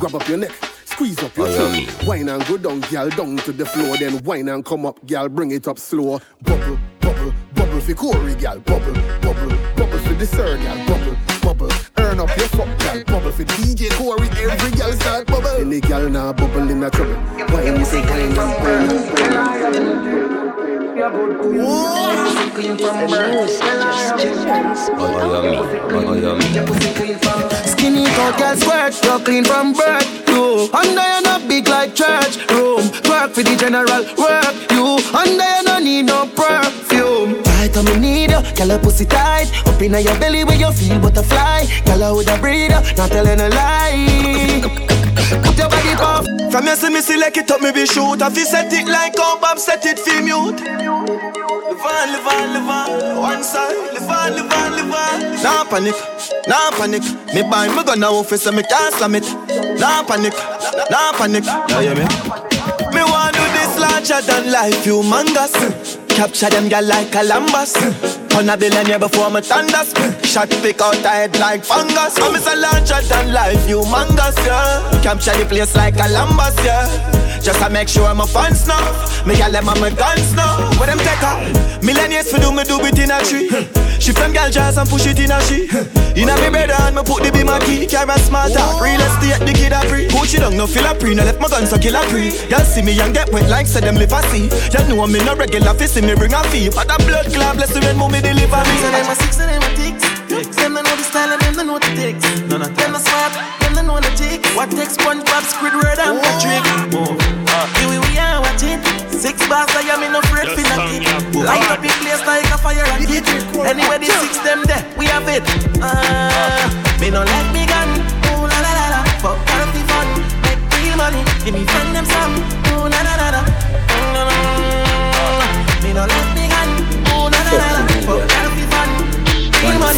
S11: Grab up your neck. Squeeze up your
S37: Oh,
S11: throat. Wine and go down, girl, down to the floor. Then wine and come up, girl, bring it up slow. Bubble, bubble, bubble for Corey, girl. Bubble, bubble, bubble for the sir, girl. Bubble, bubble. Earn up your fuck, girl. Bubble for DJ Corey. Every girl start bubble. Any girl now bubble in a trouble. Wine you say wine and wine.
S19: Skinny cut girl squirt, You're clean from birth. You under you not big like church room. Work for the general work. You under you no need no perfume. Tight on me need you, girl your pussy tight. Up inna your belly where you feel butterfly.
S6: Girl, I would a breeder, not telling a lie. Put your body off. From you see me select it up, me be shoot. If you set it like how Bob set it for mute. Live on, live on, live on. One side, live on, live on, live on. Nah panic, nah panic. Me buy me gun now, office, so me can't slam it. Nah panic, nah panic. Yeah, yeah, me. Me want do this larger than life, humongous. Capture them girl like a Columbus. On a billionaire before me thunders. Shot to pick out the head like fungus. I'm a larger than life, humongous, yeah. Capture the place like Columbus, yeah. Just to make sure my fans know. Me gal them on my guns now. Where them take her? Millennials for do me do it in a tree. Shift them gal jazz and push it in a she. In a me bed and me put the be my key. Carry smart talk, real estate the kid a free. Push it down, no feel a pre. No left my gun so kill a pre. Y'all see me and get wet like say them live a see. Y'all know me no regular fi see me bring a fee. But a blood clot bless the when mommy deliver me. So them a six and them a ticks. Them they know the style and them they know the ticks. None of them a smart, them they know the ticks. What takes SpongeBob, Squidward and Patrick? Here we we are watching. Six bars I am in no afraid fi knock it. Light up the place like a fire rocket. Anywhere the six them there, we have it. Ah, me no let me gun. Ooh la la la la. Fuck out of the fun, make real money. Give me friend them some. Ooh la la la la. Mm, Me no let me gun. Ooh
S8: Well
S6: la.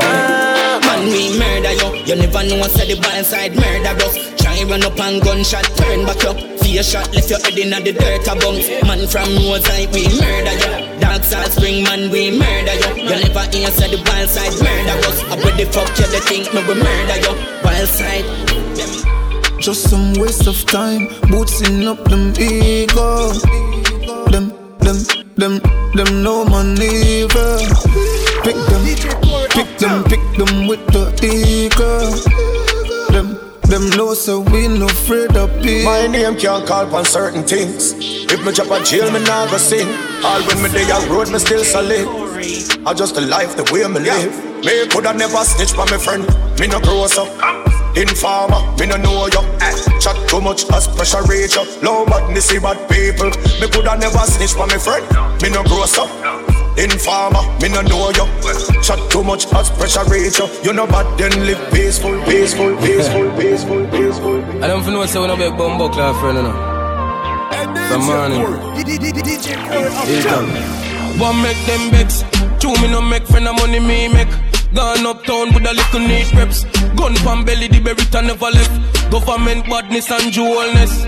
S6: Ah,
S8: man, we murder you. You never know what's said. the bad side murder us. Try run up and gunshot, turn back up. Fear shot, left your head in the dirt a bounce. Man from roadside, we murder you. Dark side spring, man, we murder you. You never answer the wild side murder us. I put the fuck you, they think me we murder you. Wild side.
S6: Just some waste of time, boosting up them ego. Them, them, them, them no money. Pick them, pick them, pick them with the ego. Them, them know so we no afraid of people.
S24: My name can't call on certain things. If me drop a jail, me nah go sing. All when me day on road, me still solid. I just the life the way me live. Me coulda never snitch for me friend. Me no grow up. Informer, me no know you. Eh, chat too much as pressure reach up. Low badness, see bad people. Me coulda never snitch for me friend. Me no grow up. Informer, me no know you. Chat too much as pressure reach up. You know bad, then live peaceful, peaceful, peaceful, peaceful, peaceful.
S8: I don't know say when I be a bumbo club friend, you know. From morning. It's done.
S7: One make them vex. Two me no make friend of money me make. Gone uptown with a little neat reps. Gun pan belly, the Beretta never left. Government badness and jewelness.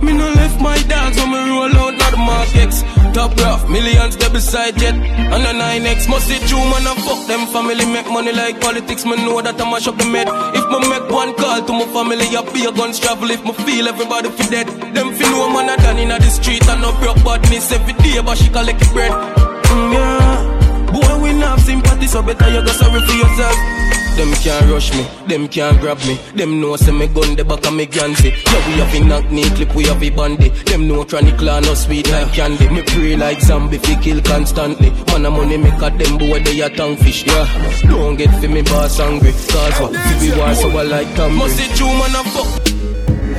S7: me no left my dogs when me roll out, not the Mark X. Top rough, millions they beside jet. And the 9X must see true man and fuck them family. Make money like politics, me know that I mash up the med. If me make one call to my family, I be a guns travel. If me feel everybody fi dead. Them fi know man a done in the street and no broke badness every day, but she collect bread. Mm, yeah. Boy, we not have sympathy, so better you go sorry for yourself. Them can't rush me, them can't grab me. Them know say me gun the back of me ganzi. Yeah, we have a knock knee clip, we have a bandy. Them know trying to claw no sweet like candy. Me pray like zombie, fi kill constantly. Man a money make a them boy they a tongue fish. Yeah, don't get fi me boss angry. Cause what? Fi we war so I like Tom. Must see true man a fuck.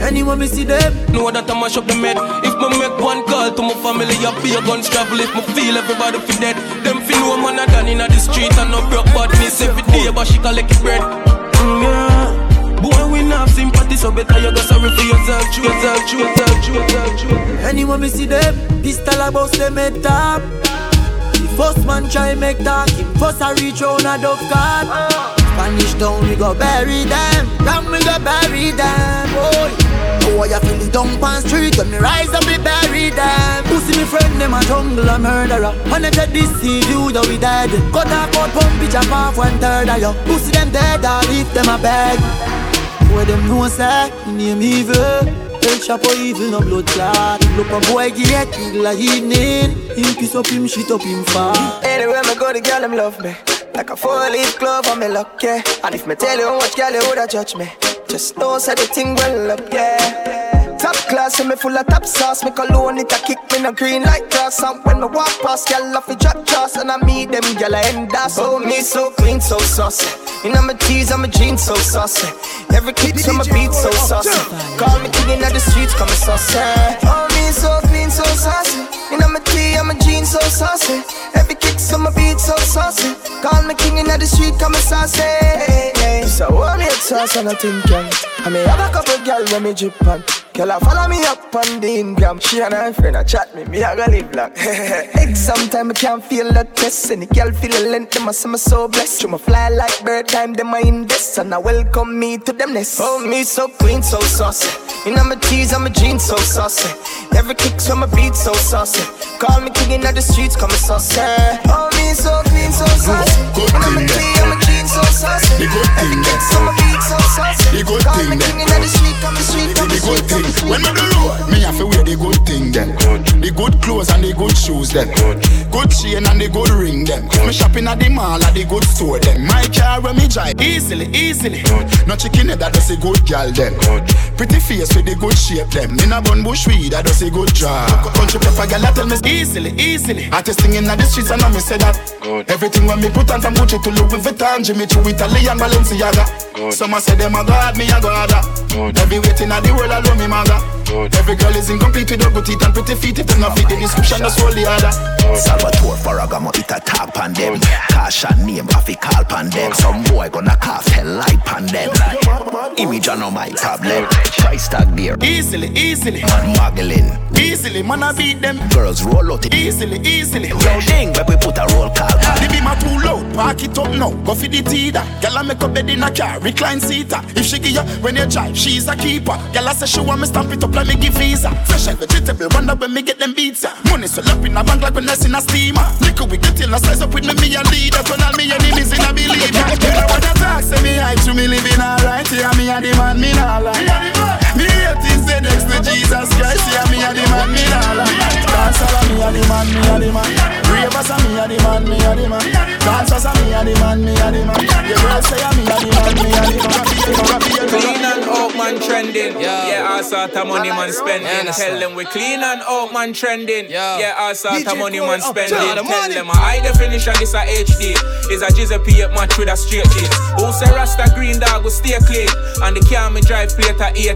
S6: Anyone me see them,
S7: know that I mash up the med. If me make one call to my family, I be a guns travel. If me feel everybody fi dead, them fi know man a done in the street and no broke badness every day, but she collect bread. Mm, yeah. Boy, we not have sympathy, so better you go sorry for yourself, true yourself, true yourself, true yourself, true.
S6: Anyone me see them, pistol a bust them head top. The first man try make talk, him first a reach round a dove card. Spanish down, we go bury them. Down we go bury them, boy. Oh, you feel the dump on street when me rise up, we bury them. Pussy me friend, them a jungle a murderer. When I get this see you, though we dead. Cut off out pump, pitch up off one third of you. Pussy them dead, I leave them a beg. Where them know say, name evil. El Chapo evil, no blood clot. Look a boy get eagle a evening. Him piss up him, shit up him far. Anywhere me go, the girl them love me. Like a four-leaf glove on me luck, yeah. And if me tell you how much girl you woulda judge me, just know say the thing well up, yeah. Class, and me full of top sauce. Me cologne it a kick me no green like grass. And when me walk past, girl off the drop toss, and I meet them girl I end up. Oh me so clean, so saucy. You know my tees, I'm a jeans so saucy. Every kick to my beat so saucy. Call me king of the streets, call me saucy. Oh me so clean, so saucy. You know my tee, I'm a jeans so saucy. Every kick to my beat so saucy. Call me king in the street, call me saucy. So hold me a sauce and I think can. I may have a couple girl when me drip on. Girl, I follow me up on the Instagram. She and her friend, I chat me, me I go live long. Exam time, I can't feel the test. The girl feel the length, them I say me so blessed. You my fly like bird time, them I invest. And I welcome me to them nest. Oh, me so queen, so saucy. You know my tees, I'm a jeans, so saucy. Every kicks from my beat, so saucy. Call me king in the streets, come and saucy. Oh, me so clean, so saucy. You know my
S16: thing
S6: tee,
S16: that.
S6: I'm a jeans, so saucy.
S16: The good thing
S6: Every
S16: that.
S6: kicks my beat, so saucy.
S16: The good
S6: Call
S16: thing
S6: me
S16: that.
S6: king in the street, come and street, come
S16: The
S6: and
S16: good
S6: street, come
S16: thing.
S6: and street.
S16: When me do load, me have to wear the good thing then. The good clothes and the good shoes then. Good chain and the good ring them. Me shopping at the mall at the good store then. My car when me drive easily, easily. No chicken head that does a good gal then. Pretty face with the good shape them. In a bun bush weed that does a good job. Country pepper gal that tell me easily, easily. Artist thing in the streets and I me say that. Everything when me put on from Gucci to Louis Vuitton, Jimmy Choo, Italian Balenciaga. Some a say them a god, me a god. Ah. Every waiting at the world alone me maga. Every girl is incomplete with her good teeth and pretty feet. If them not fit the description, that's all the other.
S36: Salvatore Ferragamo, it a tap on them. Tasha name, Afi call pan them. Some boy gonna cast hell light pan them. Image on no my problem. Price tag there.
S16: Easily, easily.
S36: Man muggling.
S16: Easily, man, I beat them.
S36: Girls roll out it.
S16: Easily, easily.
S36: Yo, ding, but we put a roll call.
S16: The beam a too loud, park it up now. Go for the teeter. Girl, I make a bed in a car, recline seater. If she give you when you drive, she's a keeper. Girl, I say she want me stamp it up like me give visa. Fresh and vegetable, wonder when me get them beats. ya. Money so up in a bank like when I in a steamer. Liquor we get in a size up with me, me a leader. Turn all me enemies in a believer. What I talk, say me hype to me living alright. Yeah, me a man, me nah lie. Me hate is Jesus Christ. Yeah, me a the man, me nah lie. Dance all me a the man, me a the man. Ravers a me a the man, me a the man. Dancers a me a the man, me a the man. The girls say a me a the man, me a the man.
S22: Man trending. Yeah, all sort of money man spending. Tell them we clean and out man trending. Yeah, all sort of money man spending. Tell them a high definition this a HD. Is a Giuseppe up match with a straight jeans. Who say Rasta green dog will stay clean and the car me drive plate at 18.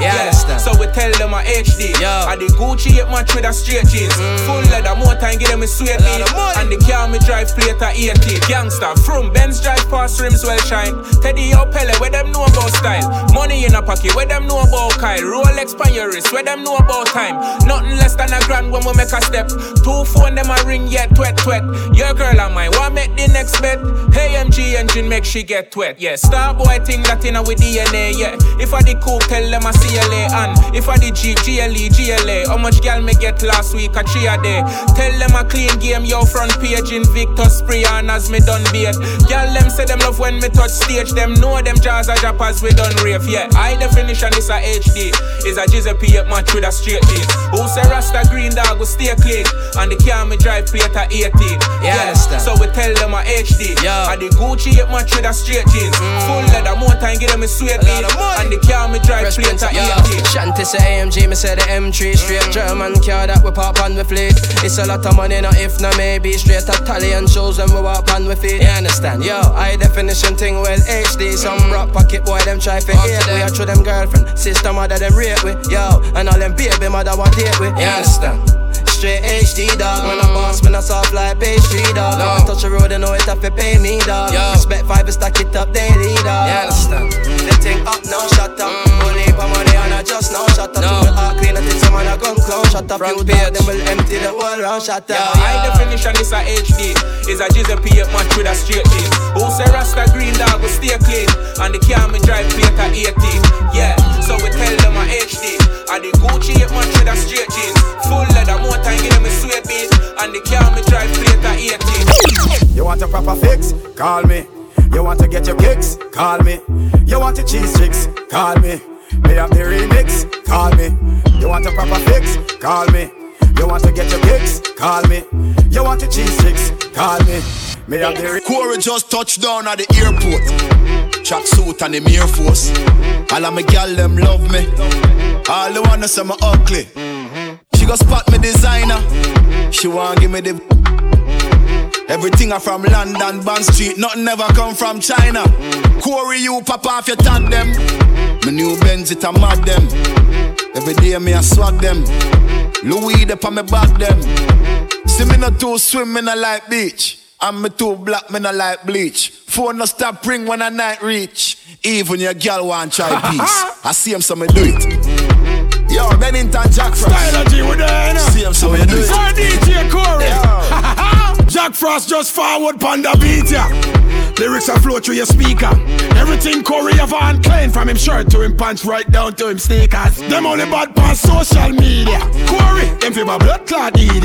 S22: Yeah, so we tell them a HD. And the Gucci up match with a straight jeans. Full leather more time give them a sweet beat. And the car me drive plate at 18. Gangster from Benz drive past rims well shine. Teddy or Pele where them know about style. Money in a where them know about Kyle. Rolex pan your wrist where them know about time. Nothing less than a grand when we make a step. Two phone them a ring yet twet twet. Your girl and mine want make the next bet. Hey MG engine make she get wet. Yeah, star boy thing that in with DNA. Yeah, if I the cook tell them I CLA and if I the G GLE GLA. How much gal me get last week a three a day. Tell them a clean game yo front page in Victor spray and as me done beat. Gal them say them love when me touch stage. Them know them jazz a jappers we done rave. Yeah, high definition this a HD. Is a Giuseppe match with a straight jeans. Who say Rasta green dog will stay clean? And the car me drive plate at 18. Yeah, so we tell them a HD. And the Gucci up match with a straight jeans. Mm. Full leather more time give them a sweet beat and the car me drive plate at 18.
S6: Shanty say AMG, me say the M3 Straight. Mm. German car that we pop on with fleet. It's a lot of money, no if, no maybe. Straight Italian shows when we walk on with feet. You understand? Yo, high definition thing, well HD Some mm. rock pocket boy, them try for hate. We are through them girlfriend, sister mother, them rape with, Yo, and all them baby mother want date we You understand? Straight HD dog, when I boss, when I soft like pastry dog. No. I touch the road, I know it have to pay me dog. Respect five, stack it up daily dog. You understand? Mm, they think up now, shut up. Only for money and I just now shut up. No. All clean, I think some man a gun clown shut up. Front page, them will empty the whole round shut up.
S22: Yeah, high definition this a HD. Is a up match with a straight jeans. Who say Rasta green dog will stay clean and the car me drive plate at 18. Yeah, so we tell them a HD. And the Gucci up match with a straight jeans. Full leather more time give them a sweet beat and the car me drive plate at 18.
S38: You want a proper fix? Call me. You want to get your kicks? Call me. You want your cheese sticks? Call me. Me have the remix? Call me. You want a proper fix? Call me. You want to get your kicks? Call me. You want your cheese sticks? Call me. Me have the re-
S39: Corey just touched down at the airport. Track suit and the Air Force. All of my gal them love me. All the wanna say me ugly. She go spot me designer. She want give me the. Everything I from London, Bond Street. Nothing ever come from China. Corey, you pop off your tag them. My new Benz it a mad them. Every day me I swag them. Louis de pa me back them. See me not too swim in a light beach.
S16: I'm me too black, me not like bleach. Phone no stop ring when I night reach. Even your girl want try peace. I see him, so me do it. Yo, Bennington Jack Frost.
S40: Stylo G with the
S16: See him, so me do it.
S40: For DJ Corey. Jack Frost just forward panda beat ya. Lyrics are flow through your speaker. Everything Corey Van Klein from him shirt to him pants right down to him sneakers. Them only bad on social media. Corey, them fever blood clot idiot.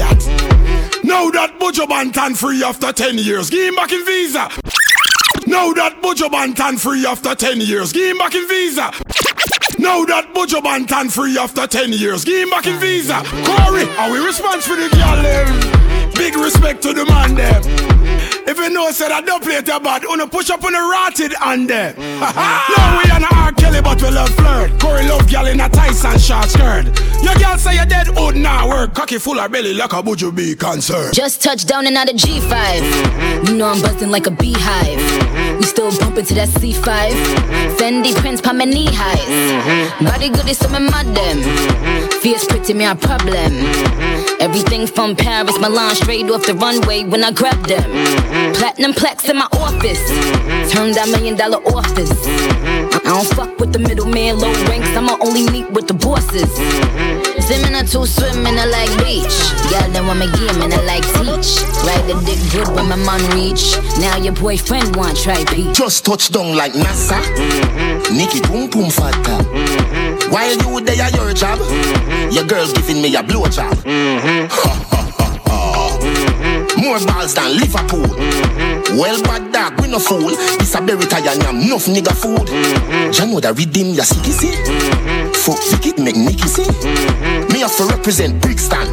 S40: Now that Buju Banton free after 10 years. Give him back in visa. Now that Buju Banton free after 10 years. Give him back in visa. Now that Buju Banton free after 10 years. Give him back in visa. Corey, are we response for the girl? Big respect to the man them. If you know said I don't play it bad, wanna push up on the rotted and them. Mm. no, we are not R. Kelly, but we love flirt. Corey love gal in a Tyson short skirt. Your girl say you're dead old now, work cocky full of belly like a Bujo be concerned.
S41: Just touched down and out of G5. You know I'm busting like a beehive. Mm-hmm. We still bumping to that C5. Mm-hmm. Fendi prints pa my knee highs. Mm-hmm. Body good is some mad them. Fierce pretty me a problem. Everything from Paris, Milan, straight off the runway when I grab them. Mm-hmm. Platinum plaques in my office. Mm-hmm. Turned that million dollar office. Mm-hmm. I don't fuck with the middleman, low ranks. I'ma only meet with the bosses. Swimming or two swimming, I like beach. Y'all don't want me game and I like teach. Ride the dick good when my man reach. Now your boyfriend want try peach.
S36: Just touch down like NASA. Nikki boom boom fatta. While you there at your job, mm-hmm. your girl's giving me a blow job. Mm-hmm. Mm-hmm. More balls than Liverpool. Well, bad dog, we no fool. This a berry tie and yam, enough nigga food. Jah know that redeem ya sicky see. Fuck wicked make Nicky see. Me have to represent Brixton.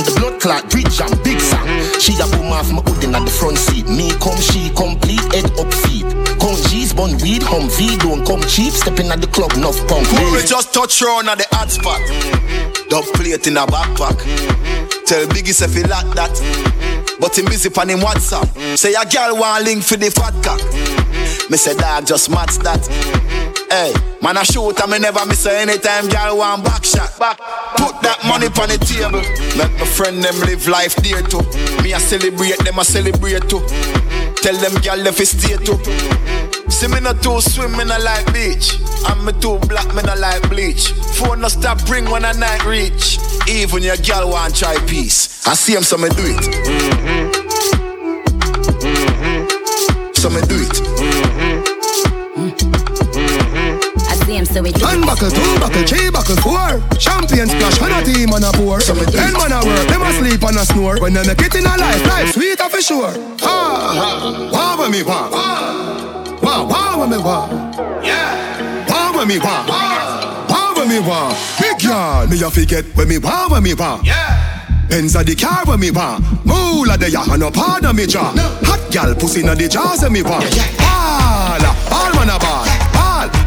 S36: Pan the blood clot bridge and big sang. She a boom off my hood in at the front seat. Me come, she complete head up feet. Come G's, bun weed, Humvee, don't come cheap. Stepping at the club, enough punk.
S16: Corey just touch round at the hot spot. Dub plate in a backpack. Tell Biggie say fi like that. But him busy on him WhatsApp. Say a girl want link for the fat cock. Me say dog just match that. Hey, man I shoot and me never miss her anytime girl want back shot. Back. Put that money on the table. Let my friend them live life dear too. Me a celebrate, them a celebrate too. Tell them girl if it's stay too. See me not too swim, me not like beach. I'm me too black, me not like bleach. Phone no stop ring when a night reach. Even your girl want try peace. I see him, so me do it. So me do it.
S41: So we
S11: One buckle, two buckle, three buckle, four. Champion splash, when a team on a pour. Ten man a work, them a sleep and a snore. When they make it in a life, life sweeter for sure. Ah, wah when me wah, wah wah when me wah. Yeah, wah when me wah, wah when me wah. Big yard, me a forget when me wah when me wah. Yeah. Benz a the car when me want Moolah the ya and a part of me jaw Hot gal pussy na the jaws of me want All, all man a ball All,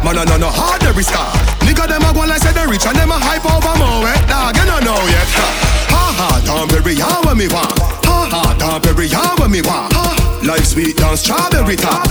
S11: man a no no hard every scar Nigga them a go like say they rich and them a hype over more wet dog You don't know yet. Ha ha, down berry ya when me want. Ha ha, down berry ya when me want. Ha, life sweet down strawberry top.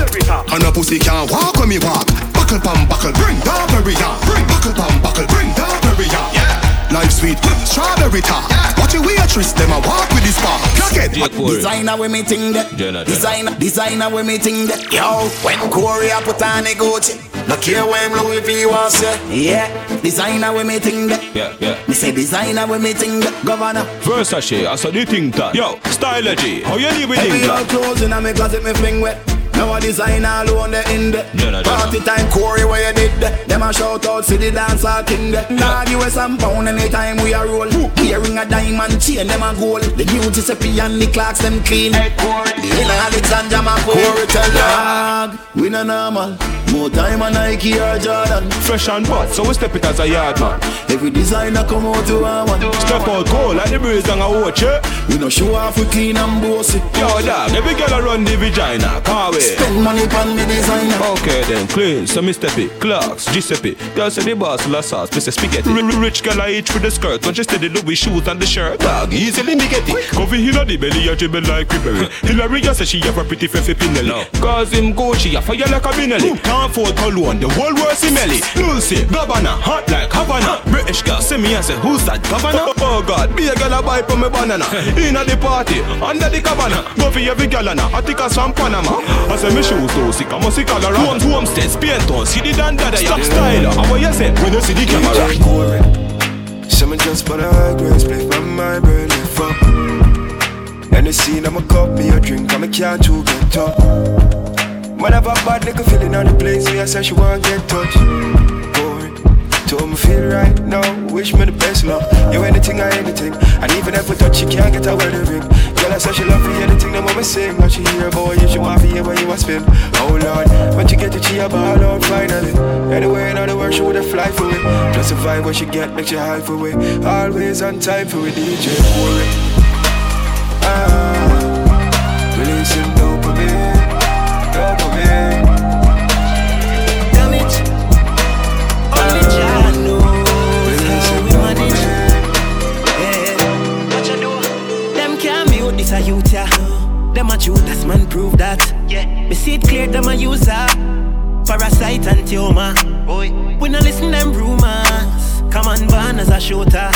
S11: And a pussy can't walk when me walk. Buckle pam buckle, bring down berry ya Bring buckle pam buckle, bring down berry ya Yeah. Life sweet, strawberry top. Watch your waitress, them a walk with this spark Clock it.
S6: Designer with me ting that.
S23: Jenna, Jenna.
S6: Designer, designer with me ting that. Yo, when Corey a put on a Gucci, no care when Louis V was say. Yeah, designer with me ting that.
S23: Yeah, yeah.
S6: Me say designer with me ting that. Governor.
S23: Versace, I saw the thing that. Yo, Stylo G, how you live with
S6: Every
S23: thing
S6: old clothes in a me closet, me fling wet. Now a designer alone the in the
S23: Jenna, Jenna.
S6: Party time Corey where you did Them a shout out see the dancer king there. Dog you some pound anytime we a roll. Earring a diamond chain them a gold. The new Giuseppe and the clocks them clean. Hey Corey. In Alexander McQueen Corey tell dog We no normal. More time a Nike or Jordan.
S23: Fresh and bad, so we step it as a yard man.
S6: Every designer come out to our one.
S23: Step out cold like the breeze and a watch it.
S6: We no show off we clean and bossy.
S23: Yo, dog, every girl a run the vagina, can't wait.
S6: Spend money on the designer.
S23: Okay then, clean, so me step it, Clarks, Giuseppe. Girl say the boss full of sauce, me say spaghetti. R- r- Rich girl I eat with the skirt, when she steady Louis shoes and the shirt? Dog, easily me get it. Coffee inna the belly, a dribble like Ribery. Hillary, you say she have a pretty fefe pinelli Cause him Gucci, a fire like a Benelli. Can't can't afford cologne. The whole world see Melly. Lucy, governor, hot like Havana. British girl see me and say, who's that governor? Oh, oh God, be a girl a buy for me banana. Inna the party, under the cabana. Go for every girl and I take us from Panama. I say me shoes too sick, I must see color. Home, homestead, spain town, see the dan dada. Stop style, how you say when you see the camera?
S4: Some just for the high grade, split from my brain, lift up. And the scene, I'm a cup, me a drink, I'm a can't to get up. Whenever bad nigga feeling on the place, me I say she want get touched. Told me feel right now, wish me the best love. You anything or anything, and even if we touch, she can't get a wedding ring. Girl, I say she love for anything that mama sing, but she hear boy, you she want to hear where you want spin. Oh Lord, when she get to she a ball out finally. Anywhere in the world, she woulda fly for it. Plus the vibe where she get, make she high for it. Always on time for it, DJ Worry. Ah, releasing
S6: Judas man prove that. Yeah. Me see it clear, them a user. Parasite and tumor. Boy. We no listen them rumors. Come on, born as a shooter.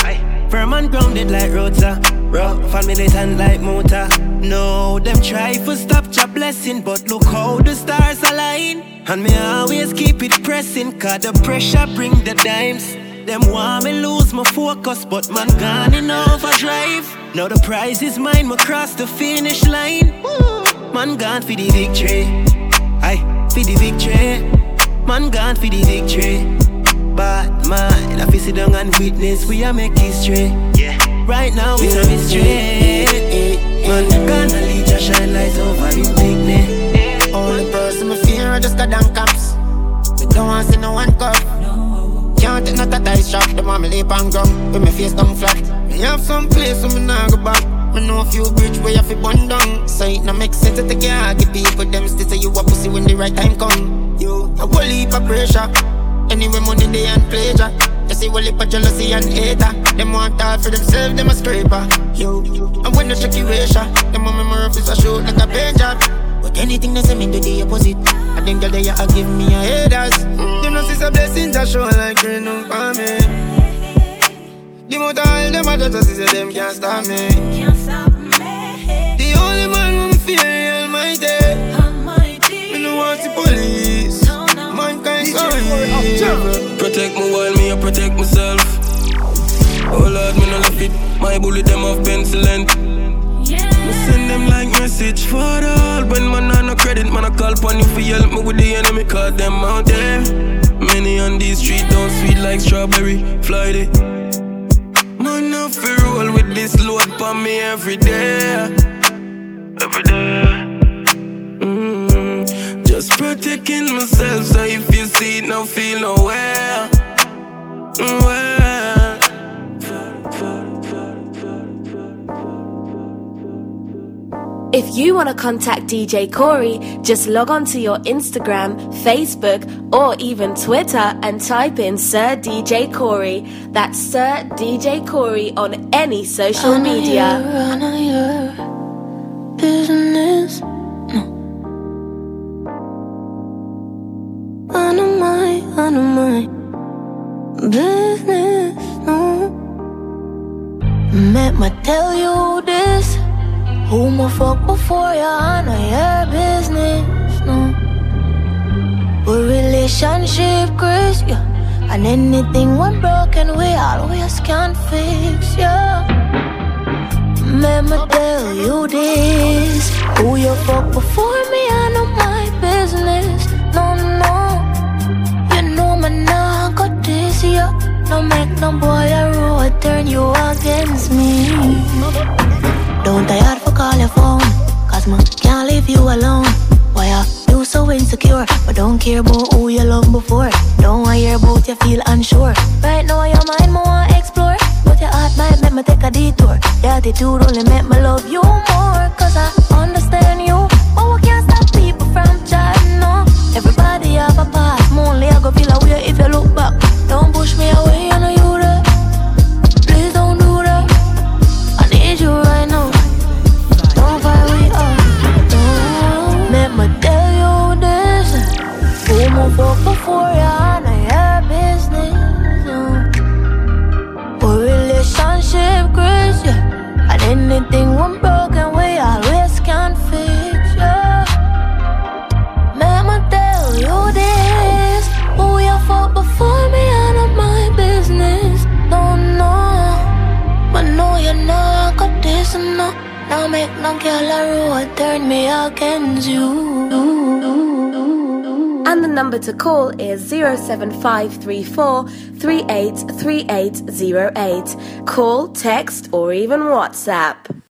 S6: Firm and grounded like rotor. Rough and militant like motor. No, them try to stop your blessing, but look how the stars align. And me always keep it pressing, cause the pressure bring the dimes. Them want me lose my focus, but man gone in overdrive. Now the prize is mine, me cross the finish line. Woo. Man gone for the victory. Aye, for the victory. Man gone for the victory. But man, I feel sit down and witness, we are make history. Yeah. Right now it's a mystery. Man, gonna lead your shine light over him picnic.
S42: Only person me fear I just got damn cops. Me don't want to see no one cuff. Can't take not a dice shot. Them want me lip and gum. With me face down flat. Me have some place where me nah go back. Me know a few bridge where you fi burn down. So it no make sense to take your. Give people them still say you a pussy when the right time come. You a whole heap of pressure. Anyway, money they and pleasure. You see what heap of jealousy and hater. Them want all for themselves, them a scraper. You, and when the tricky ratio, them want me more of this a shoot like a paint job. But anything they say me do the opposite. I think that they a give me a haters. Mm. Them no see some blessings a show like rain on for me. The more all them a just say them can't stop me. The only man who fear the Almighty. Me no want the police. Mankind so evil.
S7: Protect me while me I protect myself. Oh Lord, me no left it. My bullet them off pencilent. Me send them like message for all. When man on no credit, man I call upon you for help me with the enemy. Cause them out there. Many on these streets don't sweet like strawberry. Fly it. Man, I feel roll with this load for me every day. Every day. Mm, just protecting myself, so if you see it, no feel nowhere. Where?
S43: If you want to contact DJ Corey, just log on to your Instagram, Facebook, or even Twitter and type in Sir DJ Corey. That's Sir DJ Corey on any social
S18: I
S43: media.
S18: I know your business. No. I know my, I know my business. No. Me tell you this. Who my fuck before you? I know your business. No. But relationship, Chris, yeah. And anything went broken, we always can fix, yeah. Let me tell you this Who you fuck before me, I know my business No, no You know me now got this, yeah No make no boy a road turn you against me Don't tired for call your phone. Cause me can't leave you alone. Why are you so insecure? But don't care about who you love before. Don't want hear about you feel unsure. Right now your mind more want explore. But your heart might make me take a detour. Your attitude only make me love you more. Cause I understand you But we can't stop people from chatting, no. Everybody have a past. Only I go feel a way if you look back. Don't push me away, I know Vogue Euphoria, and I had business um. Or relationship grace, yeah And anything when broken, we always can fix, yeah Mama tell you this Who you fought before me, out of my business Don't know But no, you're not got this no. now make no girl a turn me against you. you.
S43: And the number to call is 07534 383808. Call, text, or even WhatsApp.